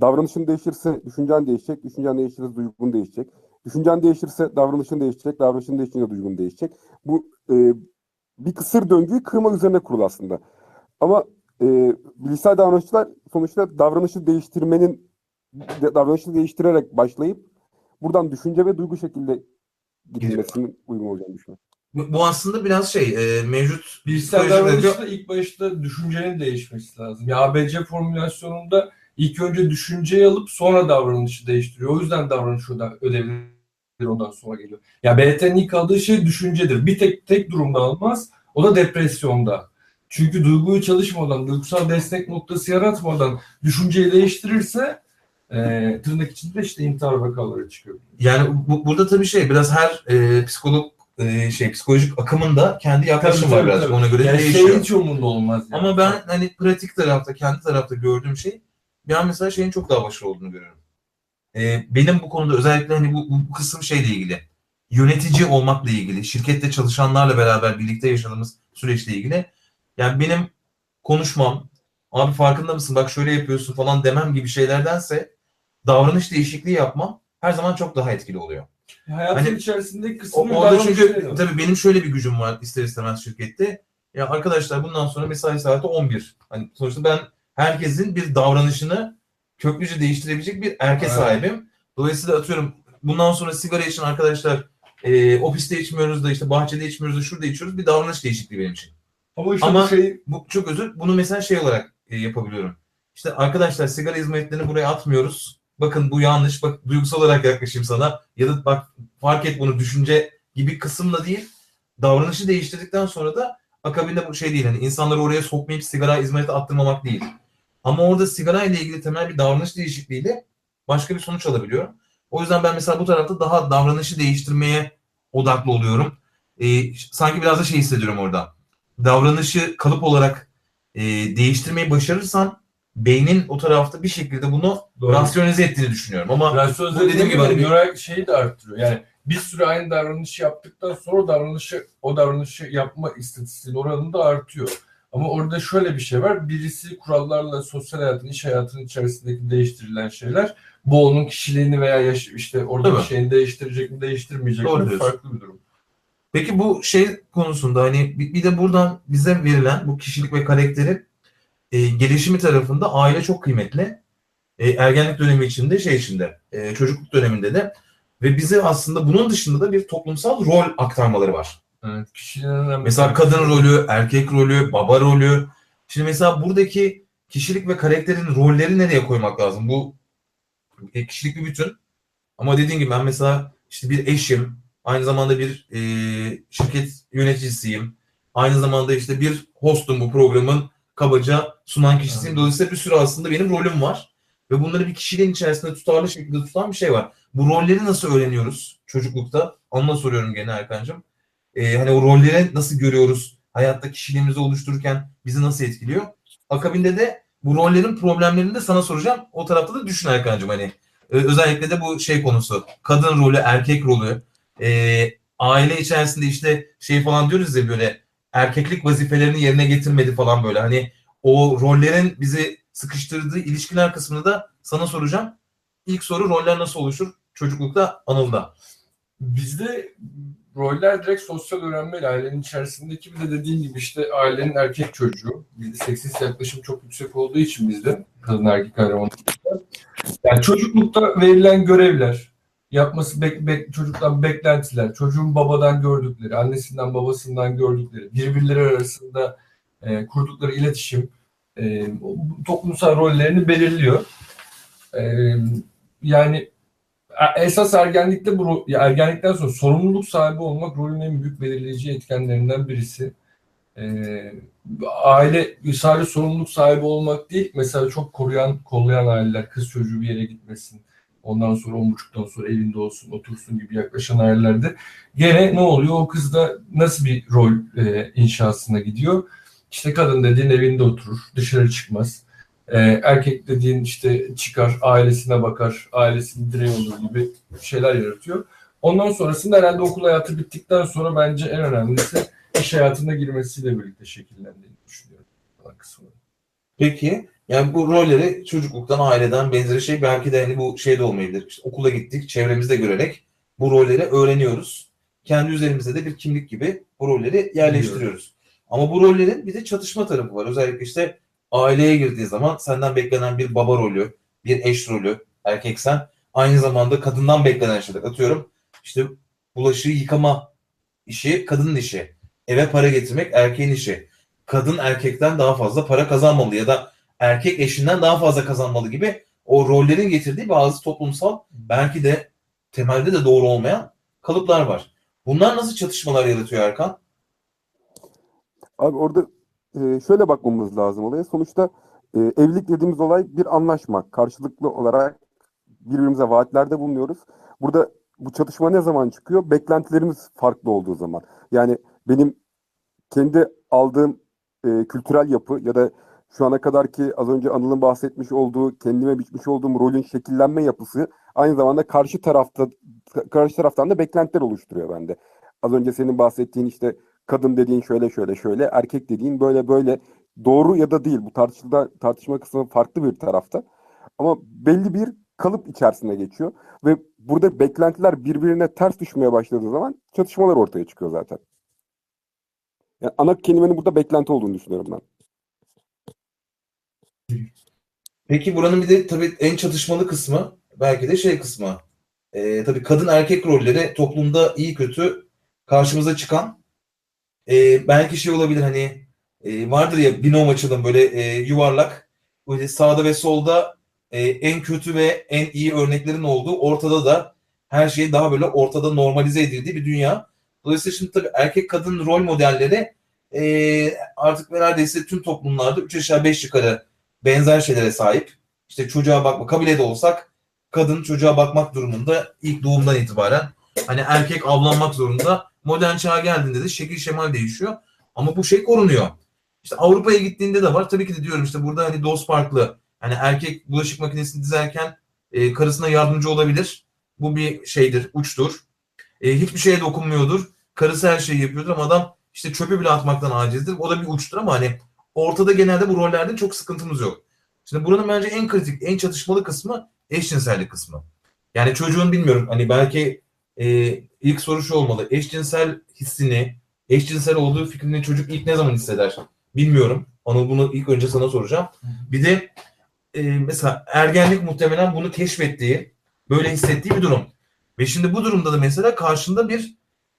Davranışın değişirse düşüncen değişecek, düşüncen değişirse duygun değişecek. Düşüncen değişirse davranışın değişecek, davranışın değişince duygun değişecek. Bu e, bir kısır döngüyü kırma üzerine kurulu aslında. Ama e, bilişsel davranışçılar sonuçta davranışı değiştirmenin de- davranışı değiştirerek başlayıp buradan düşünce ve duygu şekilde gidilmesinin uygun olacağını düşünüyorum.
Bu aslında biraz şey e, mevcut
Bilişsel
psikolojideki-
davranışta ilk başta düşüncenin değişmesi lazım. Ya ABC formülasyonunda ilk önce düşünceyi alıp sonra davranışı değiştiriyor. O yüzden davranış öde- ödevleri ondan sonra geliyor. Ya BT'nin ilk aldığı şey düşüncedir. Bir tek tek durumda almaz. O da depresyonda. Çünkü duyguyu çalışmadan, duygusal destek noktası yaratmadan düşünceyi değiştirirse e, tırnak içinde işte intihar vakaları çıkıyor.
Yani bu, burada tabii şey biraz her e, psikolog e, şey psikolojik akımında kendi yaklaşım var biraz. Ona göre
yani
değişiyor.
şey hiç umurunda olmaz. yani.
Ama ben hani pratik tarafta, kendi tarafta gördüğüm şey ben mesela şeyin çok daha başarılı olduğunu görüyorum. Ee, benim bu konuda özellikle hani bu, bu kısım şeyle ilgili. Yönetici olmakla ilgili, şirkette çalışanlarla beraber birlikte yaşadığımız süreçle ilgili. Yani benim konuşmam, abi farkında mısın bak şöyle yapıyorsun falan demem gibi şeylerdense davranış değişikliği yapmam her zaman çok daha etkili oluyor.
Hayatın
Hani-
içerisindeki kısmı
orada çünkü tabii benim şöyle bir gücüm var ister istemez şirkette. Ya arkadaşlar bundan sonra mesai saati 11. Hani sonuçta ben herkesin bir davranışını köklüce değiştirebilecek bir erke
Evet.
sahibim. Dolayısıyla atıyorum bundan sonra sigara için arkadaşlar e, ofiste içmiyoruz da işte bahçede içmiyoruz da şurada içiyoruz. Bir davranış değişikliği benim için.
Ama işte
Ama-
bu şey
Bu çok özür. Bunu mesela şey olarak e, yapabiliyorum. İşte arkadaşlar sigara hizmetlerini buraya atmıyoruz. Bakın bu yanlış. Bak duygusal olarak yaklaşayım sana. Ya da bak fark et bunu düşünce gibi kısımla değil. Davranışı değiştirdikten sonra da akabinde bu şey değil. Hani insanları oraya sokmayıp sigara hizmeti attırmamak değil. Ama orada sigara ile ilgili temel bir davranış değişikliğiyle başka bir sonuç alabiliyorum. O yüzden ben mesela bu tarafta daha davranışı değiştirmeye odaklı oluyorum. E, sanki biraz da şey hissediyorum orada. Davranışı kalıp olarak e, değiştirmeyi başarırsan beynin o tarafta bir şekilde bunu
Doğru.
rasyonize ettiğini düşünüyorum. Ama
Rasyonize
bu dediğim gibi hani bir-
şeyi de arttırıyor. Yani bir süre aynı davranışı yaptıktan sonra davranışı o davranışı yapma istatistiğin oranı da artıyor. Ama orada şöyle bir şey var. Birisi kurallarla sosyal hayatın, iş hayatının içerisindeki değiştirilen şeyler. Bu onun kişiliğini veya yaş, işte oradaki
Tabii.
şeyini değiştirecek mi, değiştirmeyecek
Doğru
mi
diyorsun.
farklı bir durum.
Peki bu şey konusunda hani bir, bir de buradan bize verilen bu kişilik ve karakteri e, gelişimi tarafında aile çok kıymetli. E, ergenlik dönemi içinde şey içinde e, çocukluk döneminde de ve bize aslında bunun dışında da bir toplumsal rol aktarmaları var.
Evet, önemli.
Mesela kadın rolü, erkek rolü, baba rolü. Şimdi mesela buradaki kişilik ve karakterin rolleri nereye koymak lazım? Bu e, kişilik bir bütün. Ama dediğim gibi ben mesela işte bir eşim, aynı zamanda bir e, şirket yöneticisiyim. Aynı zamanda işte bir hostum bu programın kabaca sunan kişisiyim.
Evet.
Dolayısıyla bir sürü aslında benim rolüm var. Ve bunları bir kişiliğin içerisinde tutarlı şekilde tutan bir şey var. Bu rolleri nasıl öğreniyoruz çocuklukta? Onu da soruyorum gene Erkan'cığım. Ee, hani o rolleri nasıl görüyoruz? Hayatta kişiliğimizi oluştururken bizi nasıl etkiliyor? Akabinde de bu rollerin problemlerini de sana soracağım. O tarafta da düşün Erkan'cığım hani. Ee, özellikle de bu şey konusu. Kadın rolü, erkek rolü. Ee, aile içerisinde işte şey falan diyoruz ya böyle erkeklik vazifelerini yerine getirmedi falan böyle. Hani o rollerin bizi sıkıştırdığı ilişkiler kısmını da sana soracağım. İlk soru roller nasıl oluşur? Çocuklukta, anılda.
Bizde roller direkt sosyal öğrenmeyle ailenin içerisindeki bir de dediğin gibi işte ailenin erkek çocuğu. Bizde seksist yaklaşım çok yüksek olduğu için bizde kadın erkek ayrımı. Yani çocuklukta verilen görevler, yapması bek, bek- çocuktan beklentiler, çocuğun babadan gördükleri, annesinden babasından gördükleri, birbirleri arasında e, kurdukları iletişim e, toplumsal rollerini belirliyor. E, yani esas ergenlikte bu ergenlikten sonra sorumluluk sahibi olmak rolün en büyük belirleyici etkenlerinden birisi. Ee, aile sadece sorumluluk sahibi olmak değil, mesela çok koruyan, kollayan aileler, kız çocuğu bir yere gitmesin, ondan sonra on buçuktan sonra evinde olsun, otursun gibi yaklaşan ailelerde gene ne oluyor? O kız da nasıl bir rol e, inşasına gidiyor? İşte kadın dediğin evinde oturur, dışarı çıkmaz. Ee, erkek dediğin işte çıkar, ailesine bakar, ailesinin direği olur gibi şeyler yaratıyor. Ondan sonrasında herhalde okul hayatı bittikten sonra bence en önemlisi iş hayatına girmesiyle birlikte şekillendiğini düşünüyorum. Kısmı.
Peki yani bu rolleri çocukluktan, aileden benzeri şey belki de hani bu şey de olmayabilir. İşte okula gittik, çevremizde görerek bu rolleri öğreniyoruz. Kendi üzerimizde de bir kimlik gibi bu rolleri yerleştiriyoruz. Ama bu rollerin bir de çatışma tarafı var. Özellikle işte aileye girdiği zaman senden beklenen bir baba rolü, bir eş rolü, erkeksen aynı zamanda kadından beklenen şeyler. Atıyorum işte bulaşığı yıkama işi kadının işi. Eve para getirmek erkeğin işi. Kadın erkekten daha fazla para kazanmalı ya da erkek eşinden daha fazla kazanmalı gibi o rollerin getirdiği bazı toplumsal belki de temelde de doğru olmayan kalıplar var. Bunlar nasıl çatışmalar yaratıyor Erkan?
Abi orada e, şöyle bakmamız lazım olaya. Sonuçta e, evlilik dediğimiz olay bir anlaşma. Karşılıklı olarak birbirimize vaatlerde bulunuyoruz. Burada bu çatışma ne zaman çıkıyor? Beklentilerimiz farklı olduğu zaman. Yani benim kendi aldığım e, kültürel yapı ya da şu ana kadar ki az önce Anıl'ın bahsetmiş olduğu kendime biçmiş olduğum rolün şekillenme yapısı aynı zamanda karşı tarafta karşı taraftan da beklentiler oluşturuyor bende. Az önce senin bahsettiğin işte kadın dediğin şöyle şöyle şöyle, erkek dediğin böyle böyle doğru ya da değil. Bu tartışma tartışma kısmı farklı bir tarafta. Ama belli bir kalıp içerisine geçiyor ve burada beklentiler birbirine ters düşmeye başladığı zaman çatışmalar ortaya çıkıyor zaten. Yani ana kelimenin burada beklenti olduğunu düşünüyorum ben.
Peki buranın bir de tabii en çatışmalı kısmı belki de şey kısmı. Ee, tabii kadın erkek rolleri toplumda iyi kötü karşımıza çıkan ee, belki şey olabilir hani e, vardır ya binom açılım böyle e, yuvarlak böyle sağda ve solda e, en kötü ve en iyi örneklerin olduğu ortada da her şey daha böyle ortada normalize edildiği bir dünya. Dolayısıyla şimdi tabii erkek kadın rol modelleri e, artık neredeyse tüm toplumlarda 3 aşağı 5 yukarı benzer şeylere sahip. İşte çocuğa bakma kabilede olsak kadın çocuğa bakmak durumunda ilk doğumdan itibaren hani erkek avlanmak zorunda. Modern çağa geldiğinde de şekil şemal değişiyor. Ama bu şey korunuyor. İşte Avrupa'ya gittiğinde de var. Tabii ki de diyorum işte burada hani dost farklı. Hani erkek bulaşık makinesini dizerken e, karısına yardımcı olabilir. Bu bir şeydir, uçtur. E, hiçbir şeye dokunmuyordur. Karısı her şeyi yapıyordur ama adam işte çöpü bile atmaktan acizdir. O da bir uçtur ama hani ortada genelde bu rollerde çok sıkıntımız yok. Şimdi buranın bence en kritik, en çatışmalı kısmı eşcinsellik kısmı. Yani çocuğun bilmiyorum hani belki e, ilk soru şu olmalı. Eşcinsel hissini, eşcinsel olduğu fikrini çocuk ilk ne zaman hisseder? Bilmiyorum. Anıl bunu ilk önce sana soracağım. Bir de e, mesela ergenlik muhtemelen bunu keşfettiği, böyle hissettiği bir durum. Ve şimdi bu durumda da mesela karşında bir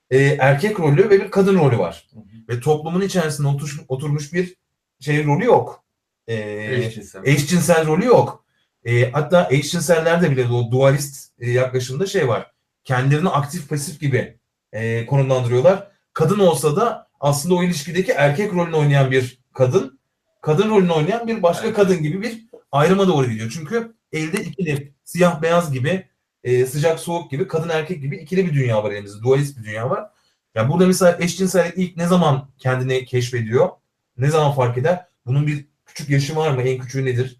e, erkek rolü ve bir kadın rolü var. Ve toplumun içerisinde oturmuş, oturmuş bir şey rolü yok. E,
Eşcinsel.
eşcinsel rolü yok. E, hatta eşcinsellerde bile o dualist e, yaklaşımda şey var. Kendilerini aktif pasif gibi e, konumlandırıyorlar. Kadın olsa da aslında o ilişkideki erkek rolünü oynayan bir kadın, kadın rolünü oynayan bir başka
Evet.
kadın gibi bir ayrıma doğru gidiyor. Çünkü elde ikili, siyah beyaz gibi, e, sıcak soğuk gibi, kadın erkek gibi ikili bir dünya var elimizde. Dualist bir dünya var. Ya burada mesela eşcinsellik ilk ne zaman kendini keşfediyor? Ne zaman fark eder? Bunun bir küçük yaşı var mı? En küçüğü nedir?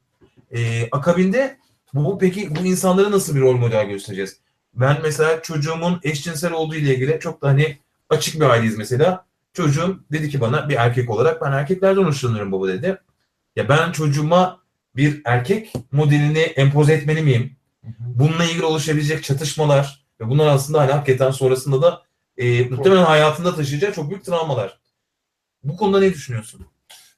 E, akabinde bu peki bu insanlara nasıl bir rol model göstereceğiz? Ben mesela çocuğumun eşcinsel olduğu ile ilgili çok da hani açık bir aileyiz mesela. Çocuğum dedi ki bana bir erkek olarak ben erkeklerden hoşlanıyorum baba dedi. Ya ben çocuğuma bir erkek modelini empoze etmeli miyim? Bununla ilgili oluşabilecek çatışmalar ve bunlar aslında hani hakikaten sonrasında da e, muhtemelen hayatında taşıyacağı çok büyük travmalar. Bu konuda ne düşünüyorsun?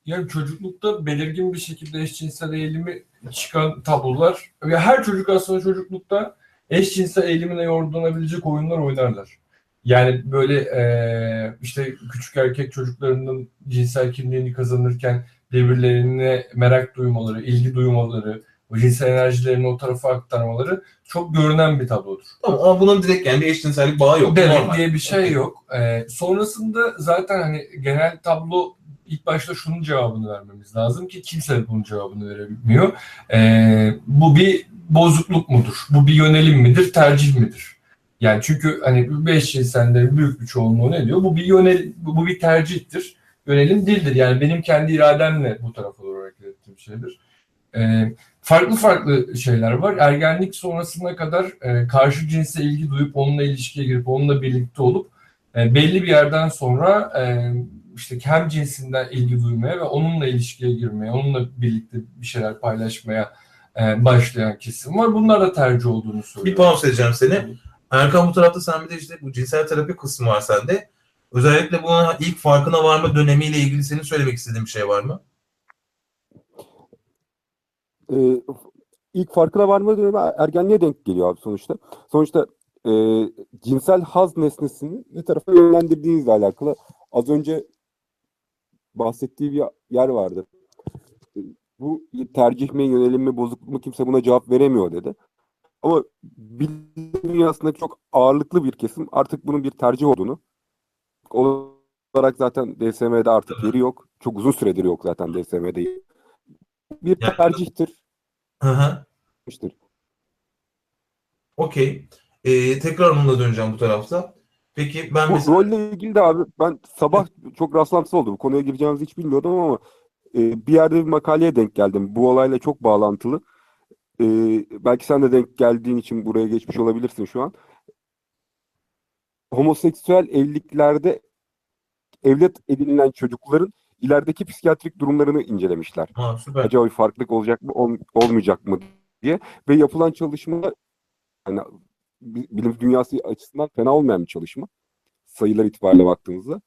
Yani çocuklukta belirgin bir şekilde eşcinsel eğilimi çıkan tablolar ve her çocuk aslında çocuklukta eşcinsel eğilimine yordunabilecek oyunlar oynarlar. Yani böyle eee, işte küçük erkek çocuklarının cinsel kimliğini kazanırken birbirlerine merak duymaları, ilgi duymaları, o cinsel enerjilerini o tarafa aktarmaları çok görünen bir tablodur.
Tamam ama bunun direkt yani bir eşcinsellik bağı yok.
Demek
Normal.
diye bir şey
Okey.
yok. Ee, sonrasında zaten hani genel tablo ilk başta şunun cevabını vermemiz lazım ki kimse bunun cevabını veremiyor. Ee, bu bir bozukluk mudur? Bu bir yönelim midir? Tercih midir? Yani çünkü hani beş cinsellerin büyük bir çoğunluğu ne diyor? Bu bir yönel, bu bir tercihtir. Yönelim değildir. Yani benim kendi irademle bu tarafa doğru hareket ettiğim şeydir. Ee, farklı farklı şeyler var. Ergenlik sonrasına kadar e, karşı cinse ilgi duyup onunla ilişkiye girip onunla birlikte olup e, belli bir yerden sonra e, işte hem cinsinden ilgi duymaya ve onunla ilişkiye girmeye, onunla birlikte bir şeyler paylaşmaya başlayan kesim var. Bunlar da tercih olduğunu
Bir
söylüyor.
pause edeceğim seni. Erkan bu tarafta sen bir de işte bu cinsel terapi kısmı var sende. Özellikle buna ilk farkına varma dönemiyle ilgili senin söylemek istediğin bir şey var mı?
Ee, ilk farkına varma dönemi ergenliğe denk geliyor abi sonuçta. Sonuçta e, cinsel haz nesnesini ne tarafa yönlendirdiğinizle alakalı. Az önce bahsettiği bir yer vardı. Bu tercih mi, yönelim mi, bozukluk mu kimse buna cevap veremiyor dedi. Ama bilim dünyasında çok ağırlıklı bir kesim artık bunun bir tercih olduğunu olarak zaten DSM'de artık yeri yok. Çok uzun süredir yok zaten DSM'de. Bir tercihtir.
Hı Okey. Ee, tekrar onunla döneceğim bu tarafta. Peki ben
Bu
mesela...
rolle ilgili de abi ben sabah çok rastlantısız oldu. Bu konuya gireceğimizi hiç bilmiyordum ama e, bir yerde bir makaleye denk geldim. Bu olayla çok bağlantılı. E, belki sen de denk geldiğin için buraya geçmiş olabilirsin şu an. Homoseksüel evliliklerde evlat edinilen çocukların ilerideki psikiyatrik durumlarını incelemişler.
Ha, süper.
Acaba bir farklılık olacak mı, ol- olmayacak mı diye ve yapılan çalışma yani bi- bilim dünyası açısından fena olmayan bir çalışma. Sayılar itibariyle baktığımızda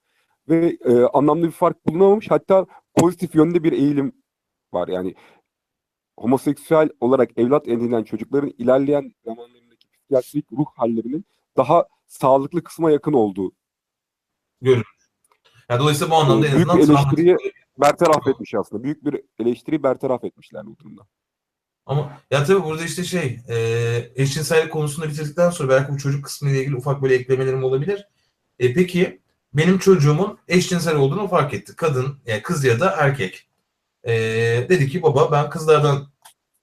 ve e, anlamlı bir fark bulunamamış. Hatta pozitif yönde bir eğilim var. Yani homoseksüel olarak evlat edinilen çocukların ilerleyen zamanlarındaki psikiyatrik ruh hallerinin daha sağlıklı kısma yakın olduğu
Ya dolayısıyla bu anlamda en
Büyük
azından travmatik
bertaraf etmiş aslında. Büyük bir eleştiri bertaraf etmişler bu durumda.
Ama ya tabii burada işte şey e, eşcinsellik konusunda bitirdikten sonra belki bu çocuk kısmı ile ilgili ufak böyle eklemelerim olabilir. E, peki benim çocuğumun eşcinsel olduğunu fark etti. Kadın, yani kız ya da erkek. E, dedi ki baba ben kızlardan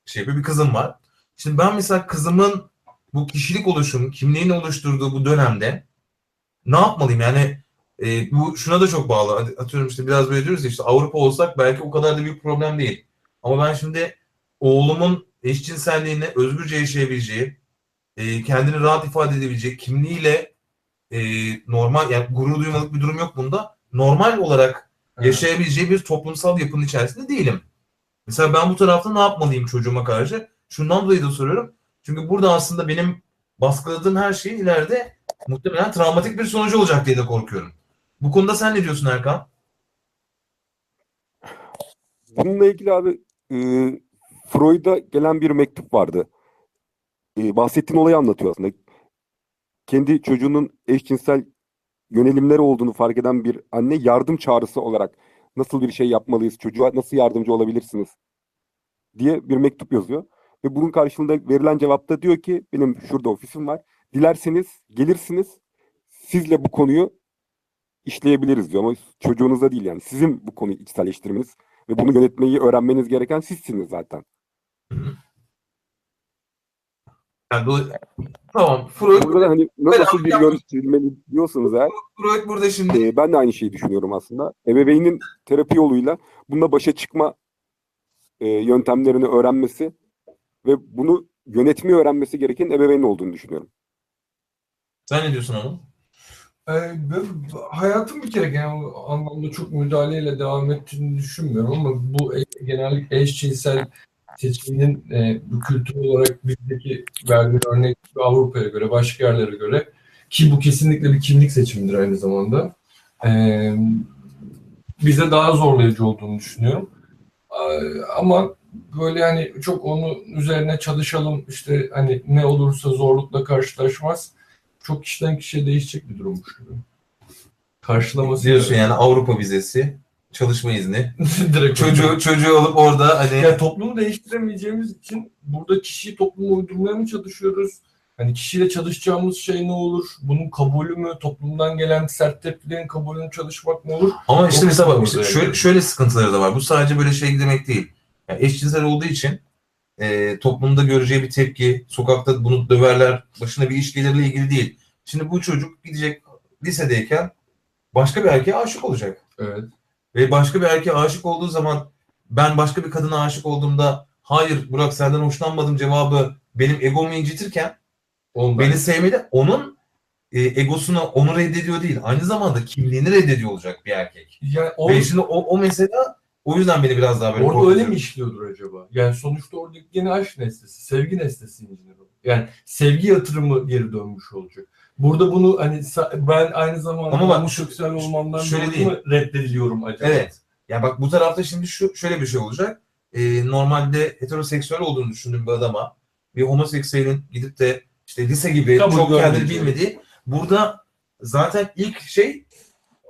şey bir kızım var. Şimdi ben mesela kızımın bu kişilik oluşum, kimliğini oluşturduğu bu dönemde ne yapmalıyım? Yani e, bu şuna da çok bağlı. Atıyorum işte biraz böyle diyoruz ya işte Avrupa olsak belki o kadar da büyük problem değil. Ama ben şimdi oğlumun eşcinselliğini özgürce yaşayabileceği, e, kendini rahat ifade edebileceği, kimliğiyle e, normal yani gurur duymalık bir durum yok bunda. Normal olarak yaşayabileceği bir toplumsal yapının içerisinde değilim. Mesela ben bu tarafta ne yapmalıyım çocuğuma karşı? Şundan dolayı da soruyorum. Çünkü burada aslında benim baskıladığım her şeyin ileride muhtemelen travmatik bir sonucu olacak diye de korkuyorum. Bu konuda sen ne diyorsun Erkan?
Bununla ilgili abi e, Freud'a gelen bir mektup vardı. E, bahsettiğin olayı anlatıyor aslında. Kendi çocuğunun eşcinsel yönelimleri olduğunu fark eden bir anne yardım çağrısı olarak nasıl bir şey yapmalıyız, çocuğa nasıl yardımcı olabilirsiniz diye bir mektup yazıyor. Ve bunun karşılığında verilen cevapta diyor ki benim şurada ofisim var. Dilerseniz gelirsiniz sizle bu konuyu işleyebiliriz diyor ama çocuğunuza değil yani sizin bu konuyu içselleştirmeniz ve bunu yönetmeyi öğrenmeniz gereken sizsiniz zaten.
Yani do- tamam. Freud,
Burada da hani nasıl bir
abi-
yönetmeli diyorsanız eğer
Freud burada şimdi
e, ben de aynı şeyi düşünüyorum aslında. Ebeveynin terapi yoluyla bununla başa çıkma e, yöntemlerini öğrenmesi ve bunu yönetmeyi öğrenmesi gereken ebeveynin olduğunu düşünüyorum.
sen ne diyorsun Anıl?
Ee, hayatım bir kere genel anlamda çok müdahaleyle devam ettiğini düşünmüyorum ama bu e- genellikle eşcinsel seçiminin e, kültür olarak bizdeki verdiğin örnek Avrupa'ya göre, başka yerlere göre ki bu kesinlikle bir kimlik seçimidir aynı zamanda. Ee, bize daha zorlayıcı olduğunu düşünüyorum. Ee, Ama böyle hani çok onun üzerine çalışalım işte hani ne olursa zorlukla karşılaşmaz çok kişiden kişiye değişecek bir durummuş gibi. Karşılaması
Diyorsun yani Avrupa vizesi, çalışma izni. *laughs*
direkt
Çocuğu çocuğu alıp orada hani
yani toplumu değiştiremeyeceğimiz için burada kişiyi topluma uydurmaya mı çalışıyoruz? Hani kişiyle çalışacağımız şey ne olur? Bunun kabulü mü? Toplumdan gelen sert tepkilerin kabulünü çalışmak mı olur?
ama işte mesela bak işte şöyle, şöyle sıkıntıları da var. Bu sadece böyle şey demek değil. Yani eşcinsel olduğu için e, toplumda göreceği bir tepki, sokakta bunu döverler, başına bir iş gelirle ilgili değil. Şimdi bu çocuk gidecek lisedeyken başka bir erkeğe aşık olacak.
Evet.
Ve başka bir erkeğe aşık olduğu zaman ben başka bir kadına aşık olduğumda hayır Burak senden hoşlanmadım cevabı benim egomu incitirken
Ondan.
beni sevmedi. Onun e, egosunu onu reddediyor değil. Aynı zamanda kimliğini reddediyor olacak bir erkek.
yani o,
Ve şimdi o, o mesela o yüzden beni biraz daha böyle
orada
korkutuyor.
öyle mi işliyordur acaba? Yani sonuçta orada yine aşk nesnesi, sevgi nesnesi incinir. Yani sevgi yatırımı geri dönmüş olacak. Burada bunu hani ben aynı zamanda
Ama bak,
homoseksüel olmamdan
şöyle değil.
reddediliyorum acaba?
Evet. Ya bak bu tarafta şimdi şu şöyle bir şey olacak. Ee, normalde heteroseksüel olduğunu düşündüğüm bir adama bir homoseksüelin gidip de işte lise gibi
Kabul
çok kendini bilmediği burada zaten ilk şey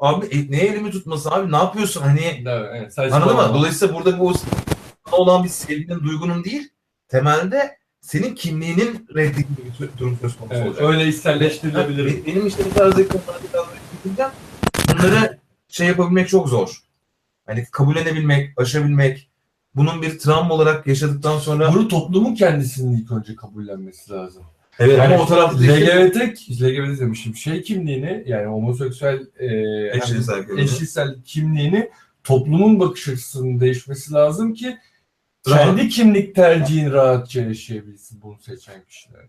abi e, neye elimi tutması abi ne yapıyorsun hani
Evet, evet.
Anladın mı? Dolayısıyla burada bu olan bir sevginin duygunun değil temelde senin kimliğinin reddedildiği bir durum söz konusu
Evet,
olacak.
öyle içselleştirilebilir.
Be- Benim işte bu tarzdaki konularda düşüncem, bunları şey yapabilmek çok zor. Hani kabullenebilmek, aşabilmek, bunun bir travma olarak yaşadıktan sonra
Bunu toplumun kendisinin ilk önce kabullenmesi lazım.
evet
Yani
ama o tarafta
LGBT, LGBT demişim, şey kimliğini yani homoseksüel e,
Eşcinsel kimliğini.
eşcinsel kimliğini toplumun bakış açısının değişmesi lazım ki. Kendi kimlik tercihini rahatça yaşayabilsin bunu seçen kişiler.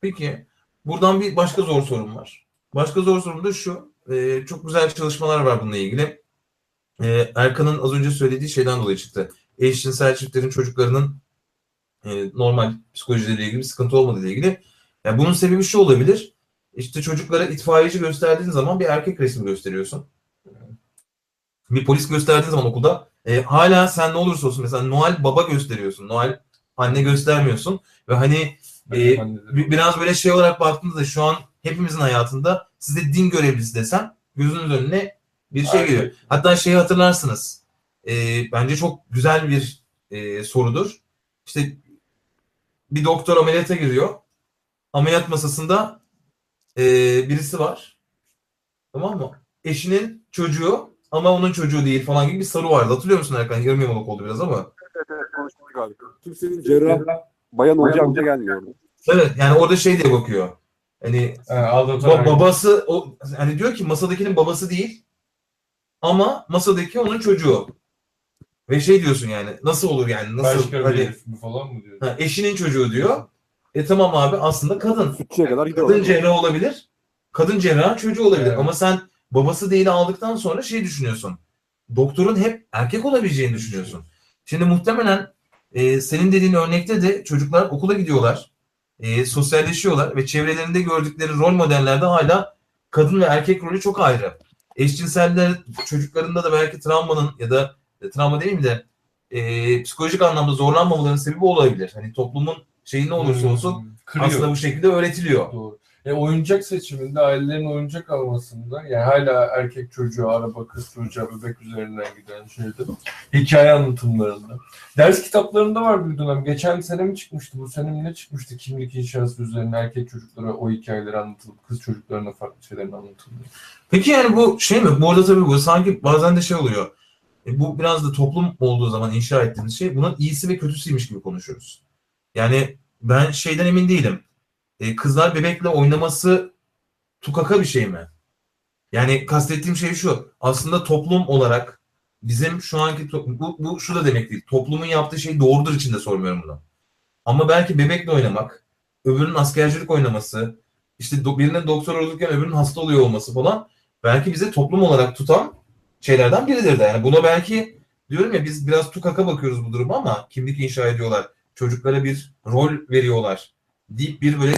Peki buradan bir başka zor sorun var. Başka zor sorun da şu. e, çok güzel çalışmalar var bununla ilgili. E, Erkan'ın az önce söylediği şeyden dolayı çıktı. Eşcinsel çiftlerin çocuklarının e, normal psikolojileriyle ilgili bir sıkıntı olmadığı ile ilgili. Yani bunun sebebi şu olabilir. İşte çocuklara itfaiyeci gösterdiğin zaman bir erkek resmi gösteriyorsun. Bir polis gösterdiğin zaman okulda e, hala sen ne olursa olsun mesela Noel baba gösteriyorsun. Noel anne göstermiyorsun. Ve hani bir- biraz böyle şey olarak baktığınızda şu an hepimizin hayatında size din görevlisi desem gözünüz önüne bir şey
Aynen.
geliyor. Hatta şeyi hatırlarsınız. E, bence çok güzel bir e, sorudur. İşte bir doktor ameliyata giriyor. Ameliyat masasında e, birisi var. Tamam mı? Eşinin çocuğu ama onun çocuğu değil falan gibi bir soru vardı. Hatırlıyor musun Erkan? Yarım yamalak oldu biraz ama.
Evet evet konuştuk abi. Kimsenin cerrah bayan olacağı akla gelmiyor.
Evet yani orada şey diye bakıyor. Hani ba- babası o hani diyor ki masadakinin babası değil ama masadaki onun çocuğu. Ve şey diyorsun yani nasıl olur yani nasıl
Başka bir
hani
herif mi falan mı diyor?
ha, eşinin çocuğu diyor. E tamam abi aslında kadın.
Sütçüye kadar gidiyor.
Kadın cerrah olabilir. Kadın cerrah çocuğu olabilir
Evet.
ama sen babası değil aldıktan sonra şey düşünüyorsun. Doktorun hep erkek olabileceğini düşünüyorsun. Şimdi muhtemelen e, senin dediğin örnekte de çocuklar okula gidiyorlar. E, sosyalleşiyorlar ve çevrelerinde gördükleri rol modellerde hala kadın ve erkek rolü çok ayrı. Eşcinseller çocuklarında da belki travmanın ya da e, travma değil mi de e, psikolojik anlamda zorlanmamaların sebebi olabilir. Hani toplumun şeyi ne olursa olsun
Hmm, Kırıyor.
aslında bu şekilde öğretiliyor.
Doğru. E, oyuncak seçiminde ailelerin oyuncak almasında yani hala erkek çocuğu, araba, kız çocuğu, bebek üzerinden giden şeyde hikaye anlatımlarında. Ders kitaplarında var bir dönem. Geçen sene mi çıkmıştı? Bu sene mi ne çıkmıştı? Kimlik inşası üzerine erkek çocuklara o hikayeleri anlatılıp kız çocuklarına farklı şeylerin anlatılıyor.
Peki yani bu şey mi? Bu arada tabii bu sanki bazen de şey oluyor. E, bu biraz da toplum olduğu zaman inşa ettiğimiz şey bunun iyisi ve kötüsüymüş gibi konuşuyoruz. Yani ben şeyden emin değilim. E, kızlar bebekle oynaması tukaka bir şey mi? Yani kastettiğim şey şu. Aslında toplum olarak bizim şu anki bu, bu şu da demek değil. Toplumun yaptığı şey doğrudur için de sormuyorum bunu. Ama belki bebekle oynamak, öbürünün askercilik oynaması, işte do- birinin doktor olurken öbürünün hasta oluyor olması falan belki bize toplum olarak tutan şeylerden biridir de. Yani buna belki diyorum ya biz biraz tukaka bakıyoruz bu duruma ama kimlik inşa ediyorlar. Çocuklara bir rol veriyorlar. Deyip bir böyle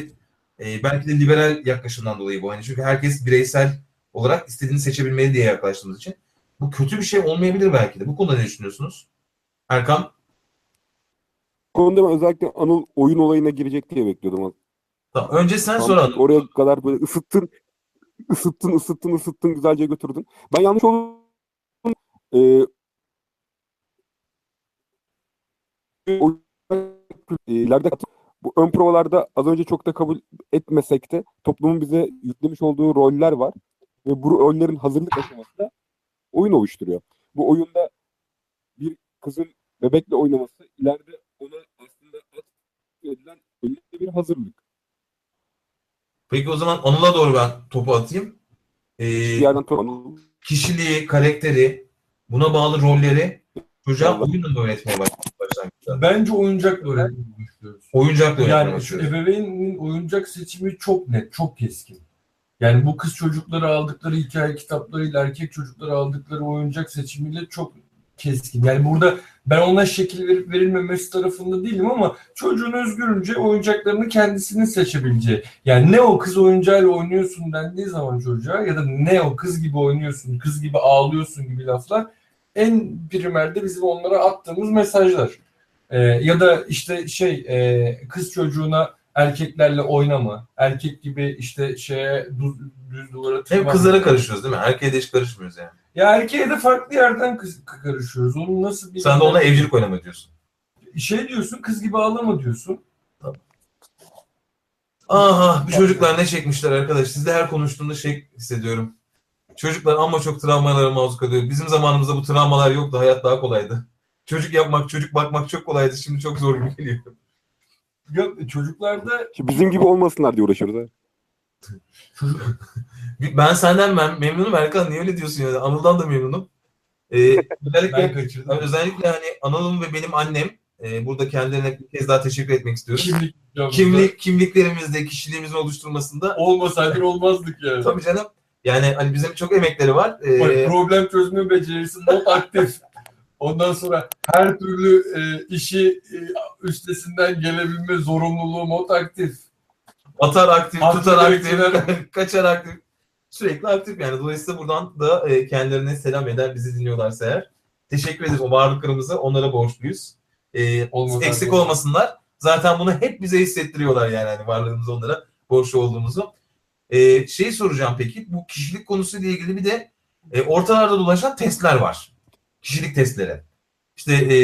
e, belki de liberal yaklaşımdan dolayı bu. Hani çünkü herkes bireysel olarak istediğini seçebilmeli diye yaklaştığımız için. Bu kötü bir şey olmayabilir belki de. Bu konuda ne düşünüyorsunuz? Erkan?
Bu konuda ben özellikle Anıl oyun olayına girecek diye bekliyordum.
Tamam. Önce sen
Tam
sonra
Oraya kadar böyle ısıttın, ısıttın, ısıttın, ısıttın, güzelce götürdün. Ben yanlış oldum. Ee, o- ileride bu ön provalarda az önce çok da kabul etmesek de toplumun bize yüklemiş olduğu roller var. Ve bu rollerin hazırlık aşaması da oyun oluşturuyor. Bu oyunda bir kızın bebekle oynaması ileride ona aslında edilen belli bir hazırlık.
Peki o zaman Anıl'a doğru ben topu atayım. Ee,
Bir yerden to-
kişiliği, karakteri, buna bağlı rolleri çocuğa oyunla öğretmeye baş- başlangıçta?
Bence oyuncakla öğretmeyi başlıyoruz.
Oyuncakla öğretmeye
Yani şu ebeveynin oyuncak seçimi çok net, çok keskin. Yani bu kız çocukları aldıkları hikaye kitaplarıyla erkek çocukları aldıkları oyuncak seçimiyle çok keskin. Yani burada ben ona şekil verip verilmemesi tarafında değilim ama çocuğun özgürünce oyuncaklarını kendisinin seçebileceği. Yani ne o kız oyuncağıyla oynuyorsun dendiği zaman çocuğa ya da ne o kız gibi oynuyorsun, kız gibi ağlıyorsun gibi laflar en primerde bizim onlara attığımız mesajlar. Ee, ya da işte şey e, kız çocuğuna erkeklerle oynama, erkek gibi işte şeye düz, düz duvara
Hep
tırmanma.
kızlara karışıyoruz değil mi? Erkeğe de hiç karışmıyoruz yani.
Ya erkeğe de farklı yerden kız, karışıyoruz. Onun nasıl bir
Sen de ona evcilik oynama diyorsun.
şey diyorsun kız gibi ağlama diyorsun.
Aha bu çocuklar ne çekmişler arkadaş. Sizde her konuştuğumda şey hissediyorum. Çocuklar ama çok travmalara maruz kalıyor. Bizim zamanımızda bu travmalar yoktu. Hayat daha kolaydı. Çocuk yapmak, çocuk bakmak çok kolaydı. Şimdi çok zor gibi geliyor.
Ya çocuklarda
bizim gibi olmasınlar diye uğraşıyoruz. Ha. *laughs*
Ben senden mem- memnunum Erkan. Niye öyle diyorsun yani? Anıl'dan da memnunum. Ee, *laughs* özellikle, özellikle hani Anıl'ım ve benim annem e, burada kendilerine bir kez daha teşekkür etmek istiyorum.
Kimlik,
Kimlik, kimliklerimizde, kişiliğimizin oluşturmasında
olmasaydı olmazdık yani.
tabii canım yani hani bizim çok emekleri var. Ee,
Bak, problem çözme becerisi not aktif. *laughs* Ondan sonra her türlü e, işi e, üstesinden gelebilme zorunluluğu mod aktif.
Atar aktif,
Aktif
tutar aktif, *laughs* kaçar aktif. Sürekli aktif yani. Dolayısıyla buradan da e, kendilerine selam eder bizi dinliyorlarsa eğer. Teşekkür ederiz o varlıklarımızı onlara borçluyuz. E,
Olmaz
eksik olmasınlar. Zaten bunu hep bize hissettiriyorlar yani hani varlığımızı onlara borçlu olduğumuzu. E, şeyi soracağım peki bu kişilik konusuyla ilgili bir de E, ortalarda dolaşan testler var. Kişilik testleri. İşte e,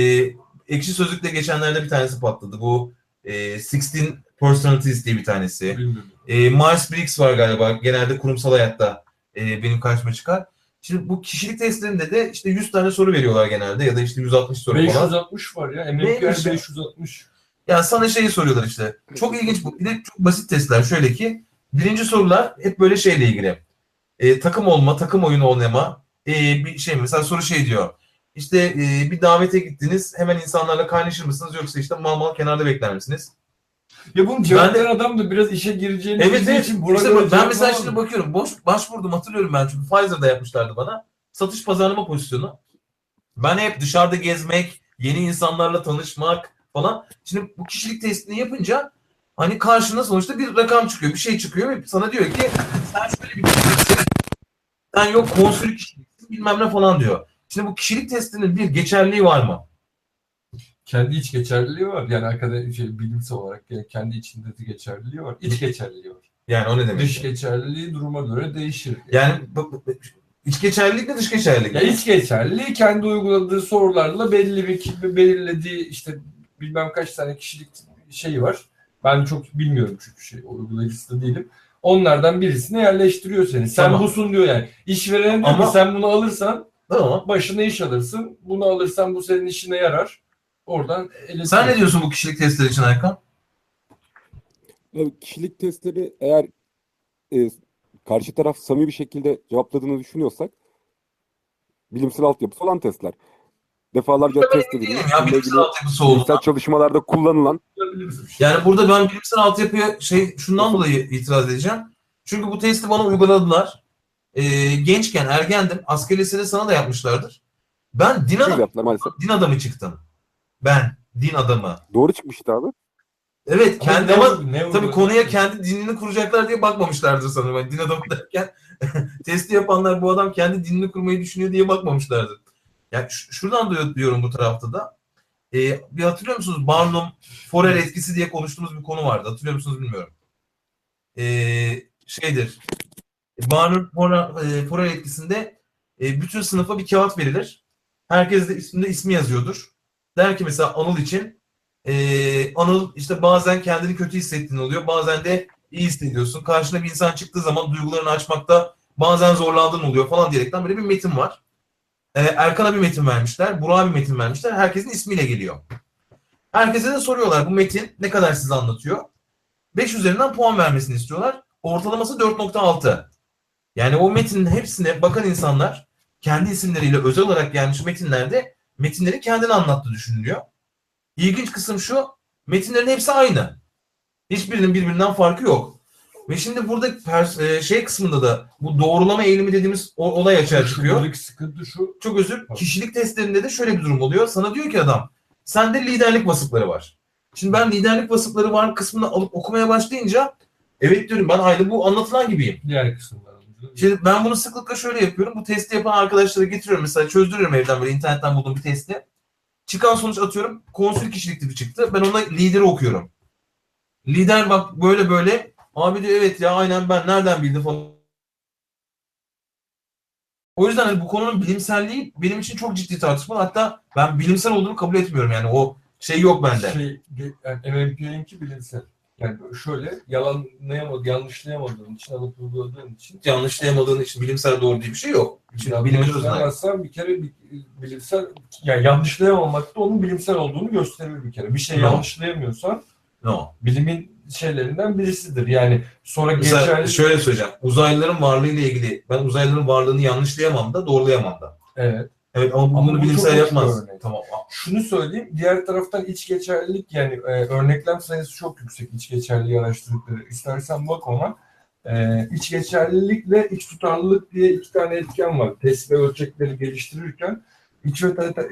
ekşi sözlükte geçenlerde bir tanesi patladı. Bu e, 16 Personalities diye bir tanesi.
Bilmiyorum.
E, Myers-Briggs var galiba. Genelde kurumsal hayatta e, benim karşıma çıkar. Şimdi bu kişilik testlerinde de işte 100 tane soru veriyorlar genelde ya da işte 160 soru falan.
560 var ya.
Ya?
560.
Yani sana şeyi soruyorlar işte. Çok ilginç bu. Bir de çok basit testler. Şöyle ki birinci sorular hep böyle şeyle ilgili. E, takım olma, takım oyunu oynama. E, bir şey mesela soru şey diyor. İşte e, bir davete gittiniz. Hemen insanlarla kaynaşır mısınız yoksa işte mal mal kenarda bekler misiniz?
Ya bunu cevap veren adam da biraz işe gireceğini
Evet evet.
için Burak
İşte ben mesela şimdi bakıyorum. Boş başvurdum hatırlıyorum ben çünkü Pfizer'da yapmışlardı bana. Satış pazarlama pozisyonu. Ben hep dışarıda gezmek, yeni insanlarla tanışmak falan. Şimdi bu kişilik testini yapınca hani karşına sonuçta bir rakam çıkıyor, bir şey çıkıyor ve sana diyor ki sen şöyle bir kişiliksin. Sen yok konsül kişiliksin bilmem ne falan diyor. Şimdi bu kişilik testinin bir geçerliği var mı?
kendi iç geçerliliği var. Yani arkada şey, bilimsel olarak yani kendi içinde de geçerliliği var. İç geçerliliği var.
Yani o ne demek?
Dış geçerliliği duruma göre değişir.
Yani iç geçerlilik mi dış geçerlilik
Ya
mi?
iç geçerliliği kendi uyguladığı sorularla belli bir belirlediği işte bilmem kaç tane kişilik şeyi var. Ben çok bilmiyorum çünkü şey uygulayıcısı da değilim. Onlardan birisine yerleştiriyor seni. Sen
Tamam.
busun diyor yani. İşveren diyor
Ama-
ki sen bunu alırsan
Tamam.
başına iş alırsın. Bunu alırsan bu senin işine yarar. Oradan ele
Sen ne diyorsun bu kişilik testleri için Erkan?
Evet, kişilik testleri eğer e, karşı taraf samimi bir şekilde cevapladığını düşünüyorsak bilimsel altyapısı olan testler. Defalarca test edilmiş.
Değilim ya
bununla
bilimsel
ilgili
altyapısı
bilimsel çalışmalarda kullanılan.
Yani burada ben bilimsel altyapıya şey şundan dolayı itiraz edeceğim. Çünkü bu testi bana uyguladılar. Ee, gençken ergendim. Asker lisede sana da yapmışlardır. Ben din
Şöyle
adamı, din adamı çıktım. Ben din adamı.
Doğru çıkmıştı abi.
Evet kendi ama
ne, ne
tabii konuya kendi dinini kuracaklar diye bakmamışlardır sanırım. Yani din adamı derken *laughs* testi yapanlar bu adam kendi dinini kurmayı düşünüyor diye bakmamışlardır. Yani şuradan diyor- diyorum bu tarafta da. Ee, bir hatırlıyor musunuz? Barnum Forer etkisi diye konuştuğumuz bir konu vardı. Hatırlıyor musunuz bilmiyorum. Ee, şeydir. Barnum Forer, e, etkisinde e, bütün sınıfa bir kağıt verilir. Herkes de üstünde ismi yazıyordur. Der ki mesela Anıl için ee, Anıl işte bazen kendini kötü hissettiğin oluyor. Bazen de iyi hissediyorsun. Karşına bir insan çıktığı zaman duygularını açmakta bazen zorlandığın oluyor falan diyerekten böyle bir metin var. Ee, Erkan'a bir metin vermişler. Burak'a bir metin vermişler. Herkesin ismiyle geliyor. Herkese de soruyorlar bu metin ne kadar size anlatıyor? 5 üzerinden puan vermesini istiyorlar. Ortalaması 4.6. Yani o metinin hepsine bakan insanlar kendi isimleriyle özel olarak gelmiş metinlerde metinleri kendini anlattı düşünülüyor. İlginç kısım şu, metinlerin hepsi aynı. Hiçbirinin birbirinden farkı yok. Ve şimdi burada pers- e, şey kısmında da bu doğrulama eğilimi dediğimiz o- olay açığa çıkıyor.
Buradaki sıkıntı şu.
Çok özür. Kişilik testlerinde de şöyle bir durum oluyor. Sana diyor ki adam, sende liderlik vasıfları var. Şimdi ben liderlik vasıfları var kısmını alıp okumaya başlayınca evet diyorum ben aynı bu anlatılan gibiyim.
Diğer kısımlar.
Şimdi ben bunu sıklıkla şöyle yapıyorum. Bu testi yapan arkadaşlara getiriyorum. Mesela çözdürüyorum evden böyle internetten bulduğum bir testi. Çıkan sonuç atıyorum. Konsül kişilik tipi çıktı. Ben ona lideri okuyorum. Lider bak böyle böyle. Abi diyor evet ya aynen ben nereden bildim falan. O yüzden hani bu konunun bilimselliği benim için çok ciddi tartışmalı. Hatta ben bilimsel olduğunu kabul etmiyorum yani. O şey yok bende.
Şey, yani MMP'ninki bilimsel. Yani şöyle yalanlayamadığın, yanlışlayamadığın için, alıp uyguladığın için
Yanlışlayamadığın için bilimsel doğru diye bir şey yok. Şimdi bilimin
yanlışlayamazsan bir kere bilimsel, yani yanlışlayamamak da onun bilimsel olduğunu gösterir bir kere. Bir şey
No.
yanlışlayamıyorsan
No.
bilimin şeylerinden birisidir. Yani sonra
Mesela
geçerli...
şöyle söyleyeceğim. Uzaylıların varlığıyla ilgili ben uzaylıların varlığını yanlışlayamam da doğrulayamam da.
Evet.
Evet ama
Ama
bunu
bu
bilimsel yapmaz. Tamam.
Şunu söyleyeyim, diğer taraftan iç geçerlilik yani e, örneklem sayısı çok yüksek iç geçerliliği araştırdıkları. İstersen bak ona. E, iç geçerlilikle iç tutarlılık diye iki tane etken var. Test ve ölçekleri geliştirirken iç ve,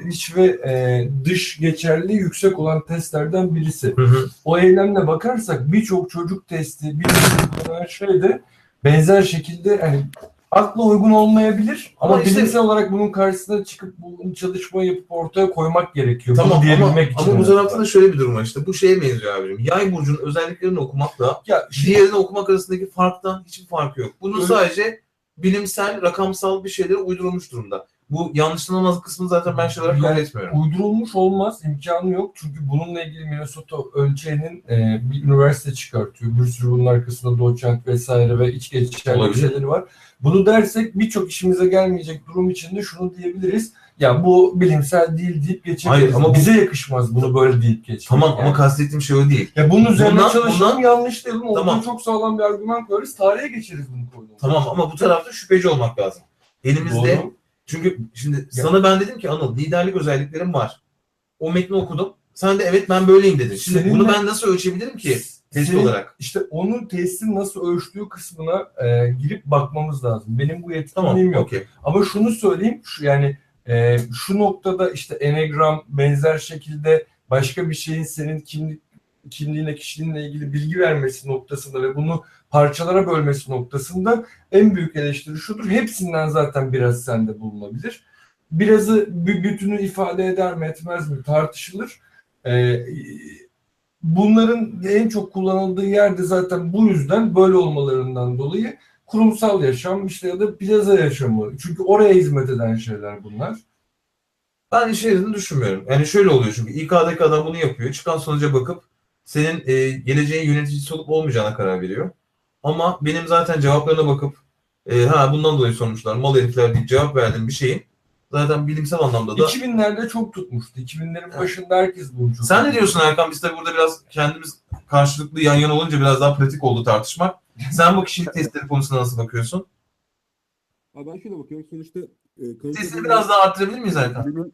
iç ve e, dış geçerliliği yüksek olan testlerden birisi.
Hı hı.
O eylemle bakarsak birçok çocuk testi, birçok şeyde benzer şekilde hani akla uygun olmayabilir ama,
Ama işte-
bilimsel olarak bunun karşısına çıkıp bu çalışma yapıp ortaya koymak gerekiyor.
Tamam
Bunu
ama,
için.
ama bu tarafta da şöyle bir durum var işte. Bu şeye benziyor abicim. Yay burcunun özelliklerini okumakla
ya şimdi
diğerini okumak arasındaki farktan hiçbir farkı yok. Bunun
Öyle-
sadece bilimsel, rakamsal bir şeylere uydurulmuş durumda. Bu yanlışlanamaz kısmını zaten ben şey olarak kabul
Yani
etmiyorum.
Uydurulmuş olmaz, imkanı yok. Çünkü bununla ilgili Minnesota ölçeğinin e, bir üniversite çıkartıyor. Bir sürü bunun arkasında doçent vesaire ve iç geçişlerle bir
Olabilir.
şeyleri var. Bunu dersek birçok işimize gelmeyecek durum içinde şunu diyebiliriz. Ya bu bilimsel değil deyip geçebiliriz.
Hayır, ama
bize yakışmaz bunu böyle deyip geçmek.
Tamam
yani.
ama kastettiğim şey o değil.
ya bunun üzerine
Bundan-
çalışalım
bundan-
yanlış diyelim.
Tamam.
çok sağlam bir argüman koyarız. Tarihe geçeriz bunu koyduğumuz.
Tamam ama bu tarafta şüpheci olmak lazım. Elimizde
Doğru.
Çünkü şimdi sana ben dedim ki Anıl liderlik özelliklerim var. O metni okudum. Sen de evet ben böyleyim dedin. Şimdi
Seninle-
bunu ben nasıl ölçebilirim ki test
Senin-
olarak?
İşte onun testin nasıl ölçtüğü kısmına e, girip bakmamız lazım. Benim bu yetkinliğim
Tamam
yok.
okey.
Ama şunu söyleyeyim, şu yani e, şu noktada işte enegram benzer şekilde başka bir şeyin senin kimlik kimliğine, kişiliğinle ilgili bilgi vermesi noktasında ve bunu parçalara bölmesi noktasında en büyük eleştiri şudur. Hepsinden zaten biraz sende bulunabilir. Birazı bir bütünü ifade eder mi etmez mi tartışılır. E, bunların en çok kullanıldığı yerde zaten bu yüzden böyle olmalarından dolayı kurumsal yaşam işte ya da plaza yaşamı. Çünkü oraya hizmet eden şeyler bunlar.
Ben işe yaradığını düşünmüyorum. Yani şöyle oluyor çünkü İK'daki adam bunu yapıyor. Çıkan sonuca bakıp senin e, geleceğin yöneticisi olup olmayacağına karar veriyor. Ama benim zaten cevaplarına bakıp e, ha bundan dolayı sormuşlar mal herifler deyip cevap verdiğim bir şeyin zaten bilimsel anlamda da
2000'lerde çok tutmuştu. 2000'lerin başında herkes bunu çok
Sen ne diyorsun Erkan? Biz tabii burada biraz kendimiz karşılıklı yan yana olunca biraz daha pratik oldu tartışmak. Sen bu kişilik *laughs* testleri konusuna nasıl bakıyorsun?
Abi ben şöyle bakıyorum sonuçta e, kanıta dayalı
biraz daha arttırabilir miyiz Erkan?
bilimin,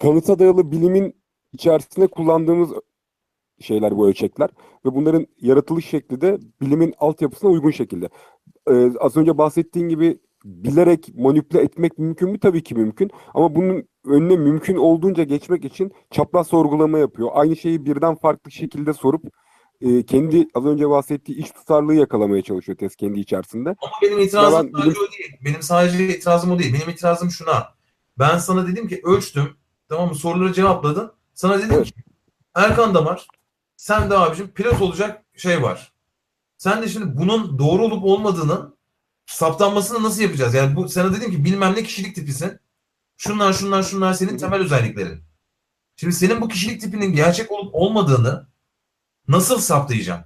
kanıta dayalı bilimin içerisinde kullandığımız şeyler bu ölçekler ve bunların yaratılış şekli de bilimin altyapısına uygun şekilde. Ee, az önce bahsettiğin gibi bilerek manipüle etmek mümkün mü? Tabii ki mümkün. Ama bunun önüne mümkün olduğunca geçmek için çapraz sorgulama yapıyor. Aynı şeyi birden farklı şekilde sorup e, kendi az önce bahsettiği iç tutarlılığı yakalamaya çalışıyor test kendi içerisinde.
Ama benim itirazım
ben
sadece
bilim-
o değil. Benim sadece itirazım o değil. Benim itirazım şuna. Ben sana dedim ki ölçtüm. Tamam mı? Soruları cevapladın. Sana dedim
Evet.
ki Erkan da var. Sen de abicim pilot olacak şey var. Sen de şimdi bunun doğru olup olmadığını saptanmasını nasıl yapacağız? Yani bu sana dedim ki bilmem ne kişilik tipisin. Şunlar şunlar şunlar senin temel özelliklerin. Şimdi senin bu kişilik tipinin gerçek olup olmadığını nasıl saptayacağım?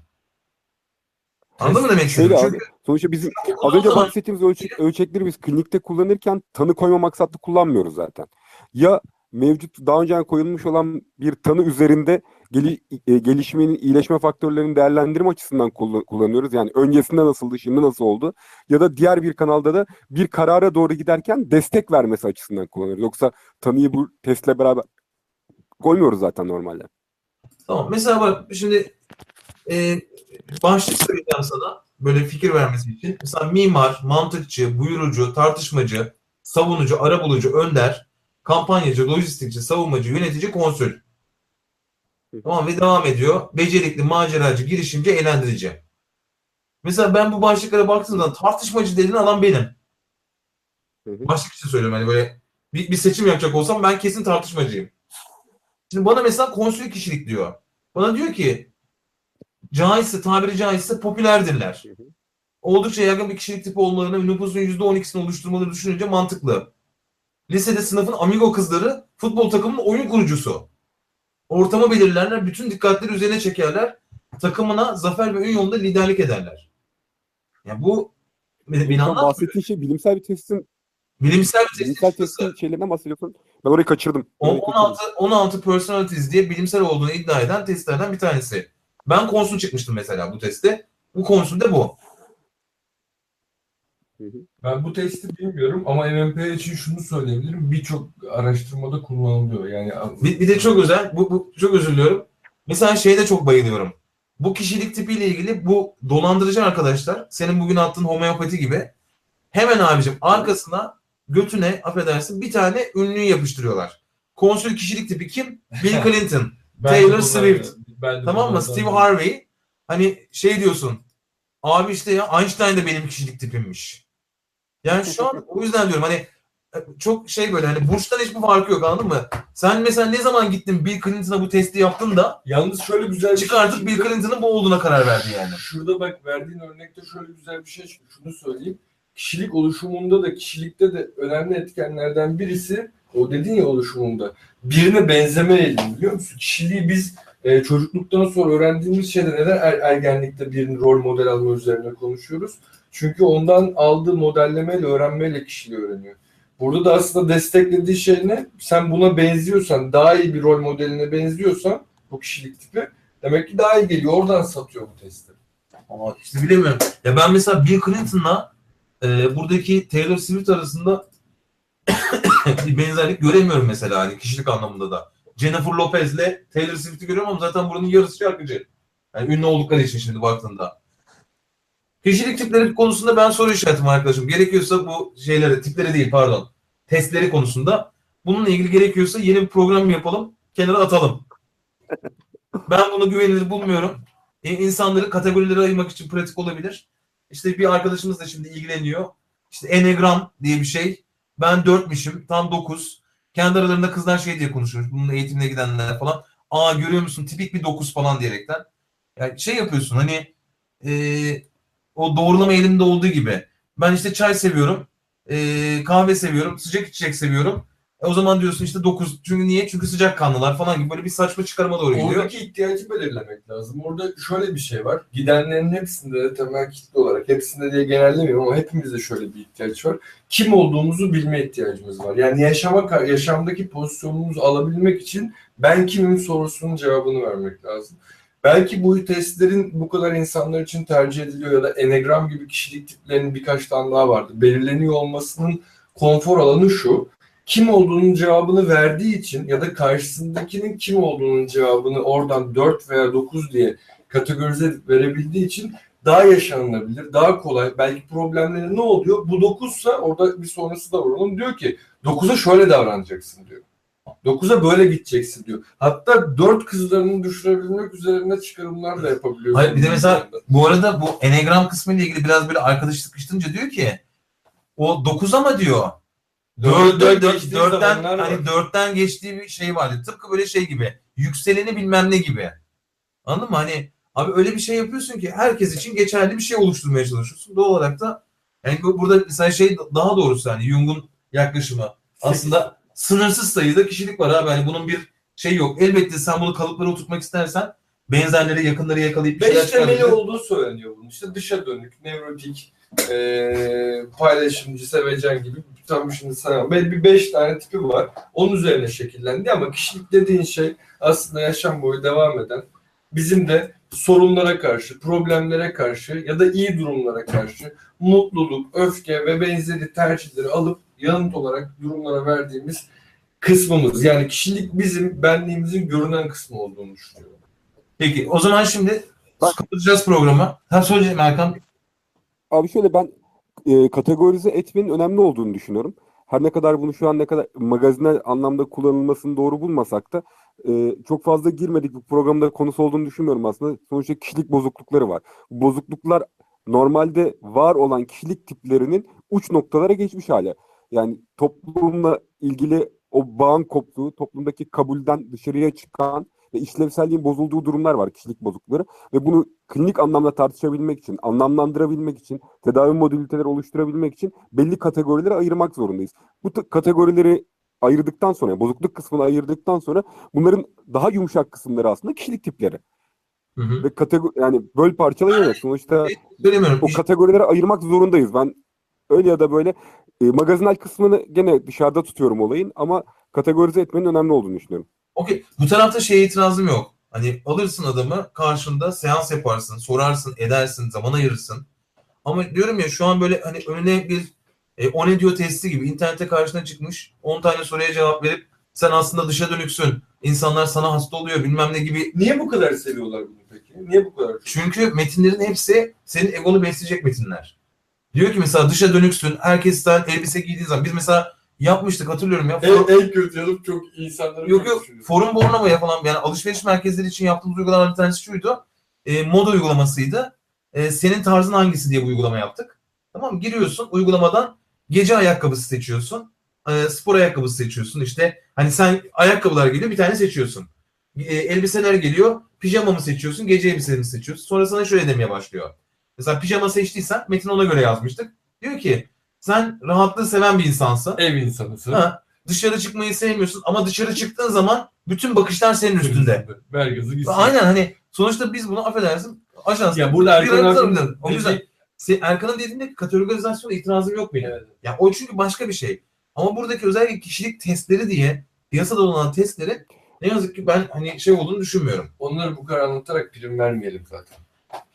Anladın mı demek
abi,
Çünkü
sonuçta bizim Az önce bahsettiğimiz ölçek, ölçekleri biz klinikte kullanırken tanı koyma maksatlı kullanmıyoruz zaten. Ya mevcut daha önce koyulmuş olan bir tanı üzerinde geli, e, gelişmenin, iyileşme faktörlerini değerlendirme açısından kullan- kullanıyoruz. Yani öncesinde nasıldı, şimdi nasıl oldu? Ya da diğer bir kanalda da bir karara doğru giderken destek vermesi açısından kullanıyoruz. Yoksa tanıyı bu testle beraber koymuyoruz zaten normalde.
Tamam. Mesela bak şimdi e, başlık söyleyeceğim sana böyle fikir vermesi için. Mesela mimar, mantıkçı, buyurucu, tartışmacı, savunucu, arabulucu, önder, kampanyacı, lojistikçi, savunmacı, yönetici, konsül. Tamam ve devam ediyor. Becerikli, maceracı, girişimci, eğlendirici. Mesela ben bu başlıklara baktığım zaman tartışmacı dediğin adam benim. Başlık için söylüyorum hani böyle bir, bir seçim yapacak olsam ben kesin tartışmacıyım. Şimdi bana mesela konsül kişilik diyor. Bana diyor ki caizse tabiri caizse popülerdirler. Oldukça yaygın bir kişilik tipi olmalarını nüfusun %12'sini oluşturmaları düşününce mantıklı. Lisede sınıfın amigo kızları futbol takımının oyun kurucusu. Ortamı belirlerler, bütün dikkatleri üzerine çekerler. Takımına zafer ve ün yolunda liderlik ederler. Ya bu anlat.
bahsettiğin şey bilimsel bir testin,
Bilimsel bir test
bilimsel testin şeylerinden bahsediyorsun. Ben orayı kaçırdım.
On-
Orayı kaçırdım.
16, 16 personalities diye bilimsel olduğunu iddia eden testlerden bir tanesi. Ben konsul çıkmıştım mesela bu testte. Bu konsul de bu.
Hı hı.
Ben bu testi bilmiyorum ama MMP için şunu söyleyebilirim. Birçok araştırmada kullanılıyor. Yani
Bir, bir de çok özel, bu, bu çok özür diliyorum. Mesela şeyde çok bayılıyorum. Bu kişilik tipiyle ilgili bu dolandırıcı arkadaşlar, senin bugün attığın homeopati gibi hemen abicim arkasına götüne affedersin bir tane ünlüyü yapıştırıyorlar. Konsül kişilik tipi kim? Bill *laughs* Clinton.
de
Taylor Swift.
de
Tamam mı? Steve Harvey. Hani şey diyorsun. Abi işte ya Einstein de benim kişilik tipimmiş. Yani şu an o yüzden diyorum hani çok şey böyle hani burçtan hiçbir farkı yok anladın mı? Sen mesela ne zaman gittin Bill Clinton'a bu testi yaptın da
Yalnız şöyle güzel bir
çıkartıp
şey
Bill
çıktı.
Clinton'ın bu olduğuna karar verdin yani.
Şurada bak verdiğin örnekte şöyle güzel bir şey çıktı. Şunu söyleyeyim. kişilik oluşumunda da kişilikte de önemli etkenlerden birisi o dediğin ya oluşumunda birine benzeme eğilimi biliyor musun? Kişiliği biz e, çocukluktan sonra öğrendiğimiz şeyde neden er, ergenlikte birini rol model alma üzerine konuşuyoruz? Çünkü ondan aldığı modellemeyle, öğrenmeyle kişiliği öğreniyor. Burada da aslında desteklediği şey ne? Sen buna benziyorsan, daha iyi bir rol modeline benziyorsan bu kişilik tipi demek ki daha iyi geliyor. Oradan satıyor bu testi.
Ama işte bilemiyorum. Ya ben mesela Bill Clinton'la e, buradaki Taylor Swift arasında *coughs* bir benzerlik göremiyorum mesela hani kişilik anlamında da. Jennifer Lopez'le Taylor Swift'i görüyorum ama zaten buranın yarısı şarkıcı. Yani ünlü oldukları için şimdi baktığında. Kişilik tipleri konusunda ben soru işaretim arkadaşım. Gerekiyorsa bu şeyleri, tipleri değil pardon. Testleri konusunda bununla ilgili gerekiyorsa yeni bir program yapalım. Kenara atalım. Ben bunu güvenilir bulmuyorum. E, insanları kategorilere ayırmak için pratik olabilir. İşte bir arkadaşımız da şimdi ilgileniyor. İşte Enneagram diye bir şey. Ben dörtmişim. Tam dokuz. Kendi aralarında kızlar şey diye konuşuyor. Bunun eğitimine gidenler falan. Aa görüyor musun tipik bir dokuz falan diyerekten. Yani şey yapıyorsun hani e, o doğrulama eğiliminde olduğu gibi. Ben işte çay seviyorum. e, kahve seviyorum. Sıcak içecek seviyorum. E, o zaman diyorsun işte 9. Çünkü niye? Çünkü sıcak kanlılar falan gibi böyle bir saçma çıkarıma doğru gidiyor.
Oradaki ihtiyacı belirlemek lazım. Orada şöyle bir şey var. Gidenlerin hepsinde de temel kitle olarak, hepsinde diye genellemiyorum ama hepimizde şöyle bir ihtiyaç var. Kim olduğumuzu bilme ihtiyacımız var. Yani yaşama, yaşamdaki pozisyonumuzu alabilmek için ben kimim sorusunun cevabını vermek lazım. Belki bu testlerin bu kadar insanlar için tercih ediliyor ya da enegram gibi kişilik tiplerinin birkaç tane daha vardı. Belirleniyor olmasının konfor alanı şu kim olduğunun cevabını verdiği için ya da karşısındakinin kim olduğunun cevabını oradan 4 veya 9 diye kategorize edip verebildiği için daha yaşanılabilir, daha kolay. Belki problemleri ne oluyor? Bu 9 ise orada bir sonrası da var onun. Diyor ki 9'a şöyle davranacaksın diyor. 9'a böyle gideceksin diyor. Hatta 4 kızlarını düşürebilmek üzerine çıkarımlar da yapabiliyorsun.
Hayır bir de mesela bu arada bu Enneagram kısmı ile ilgili biraz böyle arkadaş sıkıştırınca diyor ki o 9 ama diyor Dört, dört, dört, dörtten,
zamanlar var.
hani dörtten geçtiği bir şey vardı. Tıpkı böyle şey gibi. Yükseleni bilmem ne gibi. Anladın mı? Hani abi öyle bir şey yapıyorsun ki herkes için geçerli bir şey oluşturmaya çalışıyorsun. Doğal olarak da yani bu- burada mesela şey daha doğrusu hani Jung'un yaklaşımı. Aslında sınırsız sayıda kişilik var abi. Hani bunun bir şey yok. Elbette sen bunu kalıplara oturtmak istersen benzerleri yakınları yakalayıp bir şeyler
temeli olduğu söyleniyor bunun. İşte dışa dönük, nevrotik, eee paylaşımcı, sevecen gibi tam şimdi sayamam. Belki bir beş tane tipi var. Onun üzerine şekillendi ama kişilik dediğin şey aslında yaşam boyu devam eden bizim de sorunlara karşı, problemlere karşı ya da iyi durumlara karşı mutluluk, öfke ve benzeri tercihleri alıp yanıt olarak durumlara verdiğimiz kısmımız. Yani kişilik bizim benliğimizin görünen kısmı olduğunu düşünüyorum.
Peki o zaman şimdi
Bak-
kapatacağız programı. Ha söyleyeceğim Erkan.
Abi şöyle ben e, kategorize etmenin önemli olduğunu düşünüyorum. Her ne kadar bunu şu an ne kadar magazinel anlamda kullanılmasını doğru bulmasak da e, çok fazla girmedik bu programda konusu olduğunu düşünmüyorum aslında. Sonuçta kişilik bozuklukları var. Bu bozukluklar normalde var olan kişilik tiplerinin uç noktalara geçmiş hali. Yani toplumla ilgili o bağın koptuğu, toplumdaki kabulden dışarıya çıkan ve işlevselliğin bozulduğu durumlar var kişilik bozuklukları. Ve bunu klinik anlamda tartışabilmek için, anlamlandırabilmek için, tedavi modaliteleri oluşturabilmek için belli kategorilere ayırmak zorundayız. Bu kategorileri ayırdıktan sonra, bozukluk kısmını ayırdıktan sonra bunların daha yumuşak kısımları aslında kişilik tipleri.
Hı hı.
Ve kategori yani böl parçalayamıyoruz. Sonuçta
Söylemiyorum.
o kategorilere ayırmak zorundayız. Ben öyle ya da böyle e, magazinel kısmını gene dışarıda tutuyorum olayın ama kategorize etmenin önemli olduğunu düşünüyorum.
Okey. Bu tarafta şeye itirazım yok. Hani alırsın adamı karşında seans yaparsın, sorarsın, edersin, zaman ayırırsın. Ama diyorum ya şu an böyle hani önüne bir e, o ne diyor testi gibi internete karşına çıkmış 10 tane soruya cevap verip sen aslında dışa dönüksün. İnsanlar sana hasta oluyor bilmem ne gibi.
Niye bu kadar seviyorlar bunu peki? Niye bu kadar?
Çünkü metinlerin hepsi senin egonu besleyecek metinler. Diyor ki mesela dışa dönüksün. Herkesten elbise giydiğin zaman. Biz mesela yapmıştık hatırlıyorum ya.
En, en kötü yanım çok insanların
Yok yok forum bornamaya falan yani alışveriş merkezleri için yaptığımız uygulamalar bir tanesi şuydu. E, moda uygulamasıydı. E, senin tarzın hangisi diye bu uygulama yaptık. Tamam? Giriyorsun uygulamadan gece ayakkabısı seçiyorsun. E, spor ayakkabısı seçiyorsun. İşte hani sen ayakkabılar geliyor bir tane seçiyorsun. E, elbiseler geliyor. Pijama mı seçiyorsun? Gece elbiseni seçiyorsun? Sonra sana şöyle demeye başlıyor. Mesela pijama seçtiysen metin ona göre yazmıştık. Diyor ki sen rahatlığı seven bir insansın.
Ev insanısın.
Ha, dışarı çıkmayı sevmiyorsun ama dışarı çıktığın zaman bütün bakışlar senin üstünde.
Ver gazı gitsin.
Aynen hani sonuçta biz bunu affedersin ajans.
Ya burada Erkan
bildin. O yüzden Erkan'ın dediğinde kategorizasyona itirazım yok benim.
Evet.
Ya o çünkü başka bir şey. Ama buradaki özellikle kişilik testleri diye piyasada olan testleri ne yazık ki ben hani şey olduğunu düşünmüyorum.
Onları bu kadar anlatarak prim vermeyelim zaten.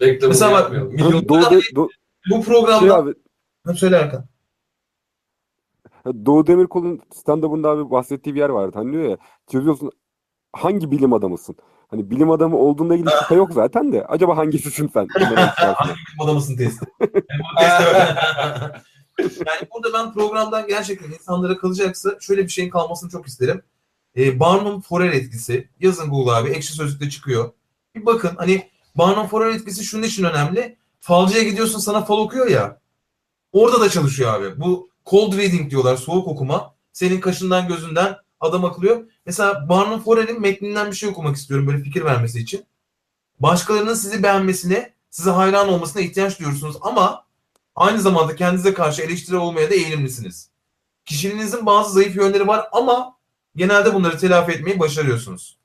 Reklamını
Mesela bak-
yapmayalım.
Doğu,
Milyon
Doğu,
Bu programda
şey abi,
Ha, söyle Erkan.
Doğu Demirkol'un stand-up'ında abi bahsettiği bir yer vardı. Hani diyor ya çözüyorsun hangi bilim adamısın? Hani bilim adamı olduğunda ilgili şüphe yok zaten de. Acaba hangisisin sen? İçerisinde.
Hangi bilim adamısın testi? *laughs* *laughs* Yani burada ben programdan gerçekten insanlara kalacaksa şöyle bir şeyin kalmasını çok isterim. Ee, Barnum Forer etkisi. Yazın Google abi. Ekşi Sözlük'te çıkıyor. Bir bakın hani Barnum Forer etkisi şunun için önemli. Falcıya gidiyorsun sana fal okuyor ya. Orada da çalışıyor abi. Bu cold reading diyorlar. Soğuk okuma. Senin kaşından gözünden adam akılıyor. Mesela Barnum Forer'in metninden bir şey okumak istiyorum böyle fikir vermesi için. Başkalarının sizi beğenmesine, size hayran olmasına ihtiyaç duyuyorsunuz ama aynı zamanda kendinize karşı eleştiri olmaya da eğilimlisiniz. Kişiliğinizin bazı zayıf yönleri var ama genelde bunları telafi etmeyi başarıyorsunuz.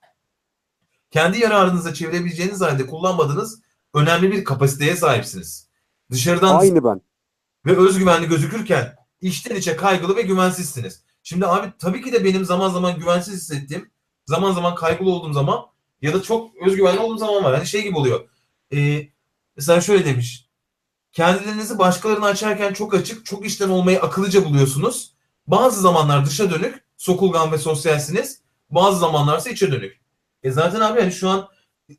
Kendi yararınıza çevirebileceğiniz halde kullanmadığınız önemli bir kapasiteye sahipsiniz. Dışarıdan
Aynı ben.
ve özgüvenli gözükürken içten içe kaygılı ve güvensizsiniz. Şimdi abi tabii ki de benim zaman zaman güvensiz hissettiğim, zaman zaman kaygılı olduğum zaman ya da çok özgüvenli olduğum zaman var. Hani şey gibi oluyor. Ee, mesela şöyle demiş. Kendilerinizi başkalarına açarken çok açık, çok içten olmayı akıllıca buluyorsunuz. Bazı zamanlar dışa dönük, sokulgan ve sosyalsiniz. Bazı zamanlarsa içe dönük. E zaten abi hani şu an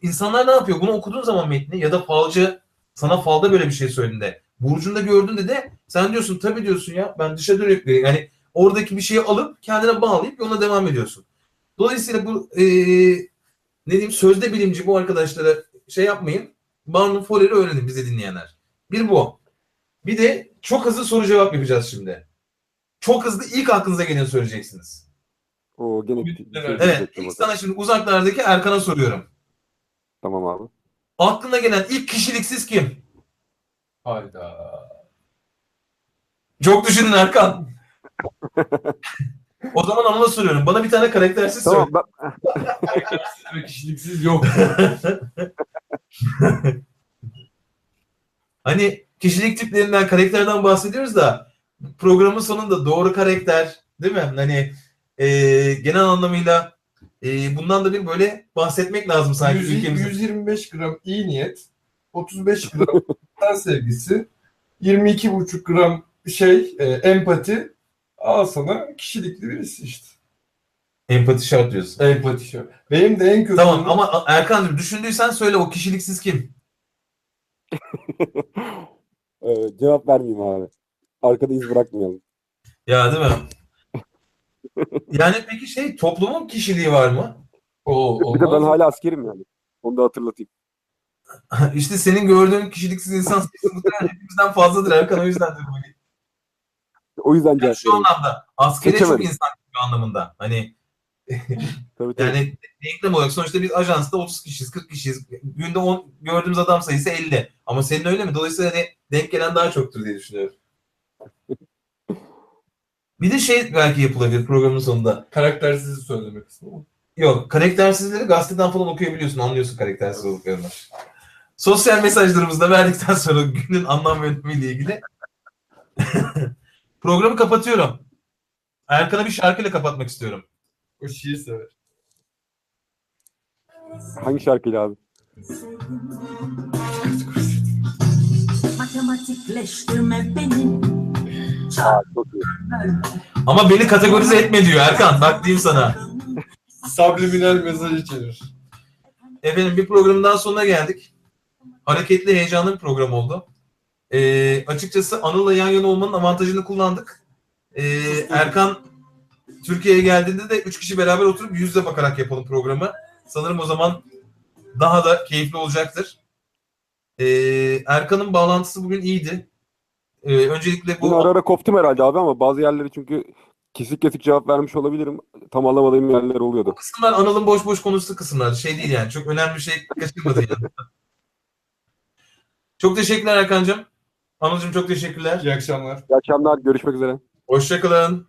insanlar ne yapıyor? Bunu okuduğun zaman metni ya da falcı sana falda böyle bir şey söylediğinde Burcunda gördüğünde de sen diyorsun tabii diyorsun ya ben dışa dönük biriyim. Yani oradaki bir şeyi alıp kendine bağlayıp yoluna devam ediyorsun. Dolayısıyla bu e, ne diyeyim sözde bilimci bu arkadaşlara şey yapmayın. Barnum Forer'i öğrenin bize dinleyenler. Bir bu. Bir de çok hızlı soru cevap yapacağız şimdi. Çok hızlı ilk aklınıza geleni söyleyeceksiniz.
O gene
Evet,
şey
evet.
İlk sana şimdi uzaklardaki Erkan'a soruyorum.
Tamam abi.
Aklına gelen ilk kişiliksiz kim?
Hayda.
Çok düşündün Erkan. o zaman Anıl'a soruyorum. Bana bir tane karaktersiz söyle.
Tamam ben,
Karaktersiz ve kişiliksiz yok. *laughs*
Hani kişilik tiplerinden, karakterden bahsediyoruz da programın sonunda doğru karakter değil mi? Hani e, genel anlamıyla e, bundan da bir böyle bahsetmek lazım sanki
100
ülkemizde.
125 gram iyi niyet, 35 gram *laughs* insan sevgisi, 22,5 gram şey e, empati. Al sana kişilikli birisi işte.
Empati şart diyorsun.
Empati şu. Benim de en kötü
Tamam ama Erkan'cığım düşündüysen söyle o kişiliksiz kim? *laughs*
e, cevap vermeyeyim abi. Arkada iz bırakmayalım.
Ya değil mi? Yani peki şey toplumun kişiliği var mı?
o
Bir de ben
olmaz.
hala askerim yani. Onu da hatırlatayım. *laughs*
işte senin gördüğün kişiliksiz insan sayısı muhtemelen hepimizden fazladır Erkan o yüzden dedim. Hani
O yüzden
Yani şu anlamda askere çok
Seçemedim.
insan anlamında. Hani *laughs*
Tabii, tabii.
yani denklem olarak sonuçta biz ajansta 30 kişiyiz, 40 kişiyiz. Günde 10 gördüğümüz adam sayısı 50. Ama senin öyle mi? Dolayısıyla hani denk gelen daha çoktur diye düşünüyorum. *laughs* Bir de şey belki yapılabilir programın sonunda.
Karaktersizi söylemek istedim.
Yok karaktersizleri gazeteden falan okuyabiliyorsun. Anlıyorsun karaktersiz olduklarını. Sosyal mesajlarımızı da verdikten sonra günün anlam ve önemiyle ilgili *laughs* programı kapatıyorum. Erkan'a bir şarkıyla kapatmak istiyorum.
O şiir sever.
Hangi şarkıyla abi?
Matematikleştirme beni.
Aa, çok iyi.
Ama beni kategorize etme diyor Erkan. Bak diyeyim sana.
Subliminal mesaj içerir.
Efendim bir programdan sonuna geldik. Hareketli, heyecanlı bir program oldu. Ee, açıkçası Anıl'la yan yana olmanın avantajını kullandık. Ee, Erkan Türkiye'ye geldiğinde de üç kişi beraber oturup yüz yüze bakarak yapalım programı. Sanırım o zaman daha da keyifli olacaktır. Ee, Erkan'ın bağlantısı bugün iyiydi. Ee, öncelikle
Bunu
bu
ara ara koptum herhalde abi ama bazı yerleri çünkü kesik kesik cevap vermiş olabilirim. Tam alamadığım yerler oluyordu.
Bu kısımlar Anıl'ın boş boş konuştuğu kısımlar. Şey değil yani. Çok önemli bir şey kaçırmadı yani. *laughs* Çok teşekkürler Erkan'cığım. Anıl'cığım çok teşekkürler.
İyi akşamlar.
İyi akşamlar. Görüşmek üzere.
Hoşçakalın.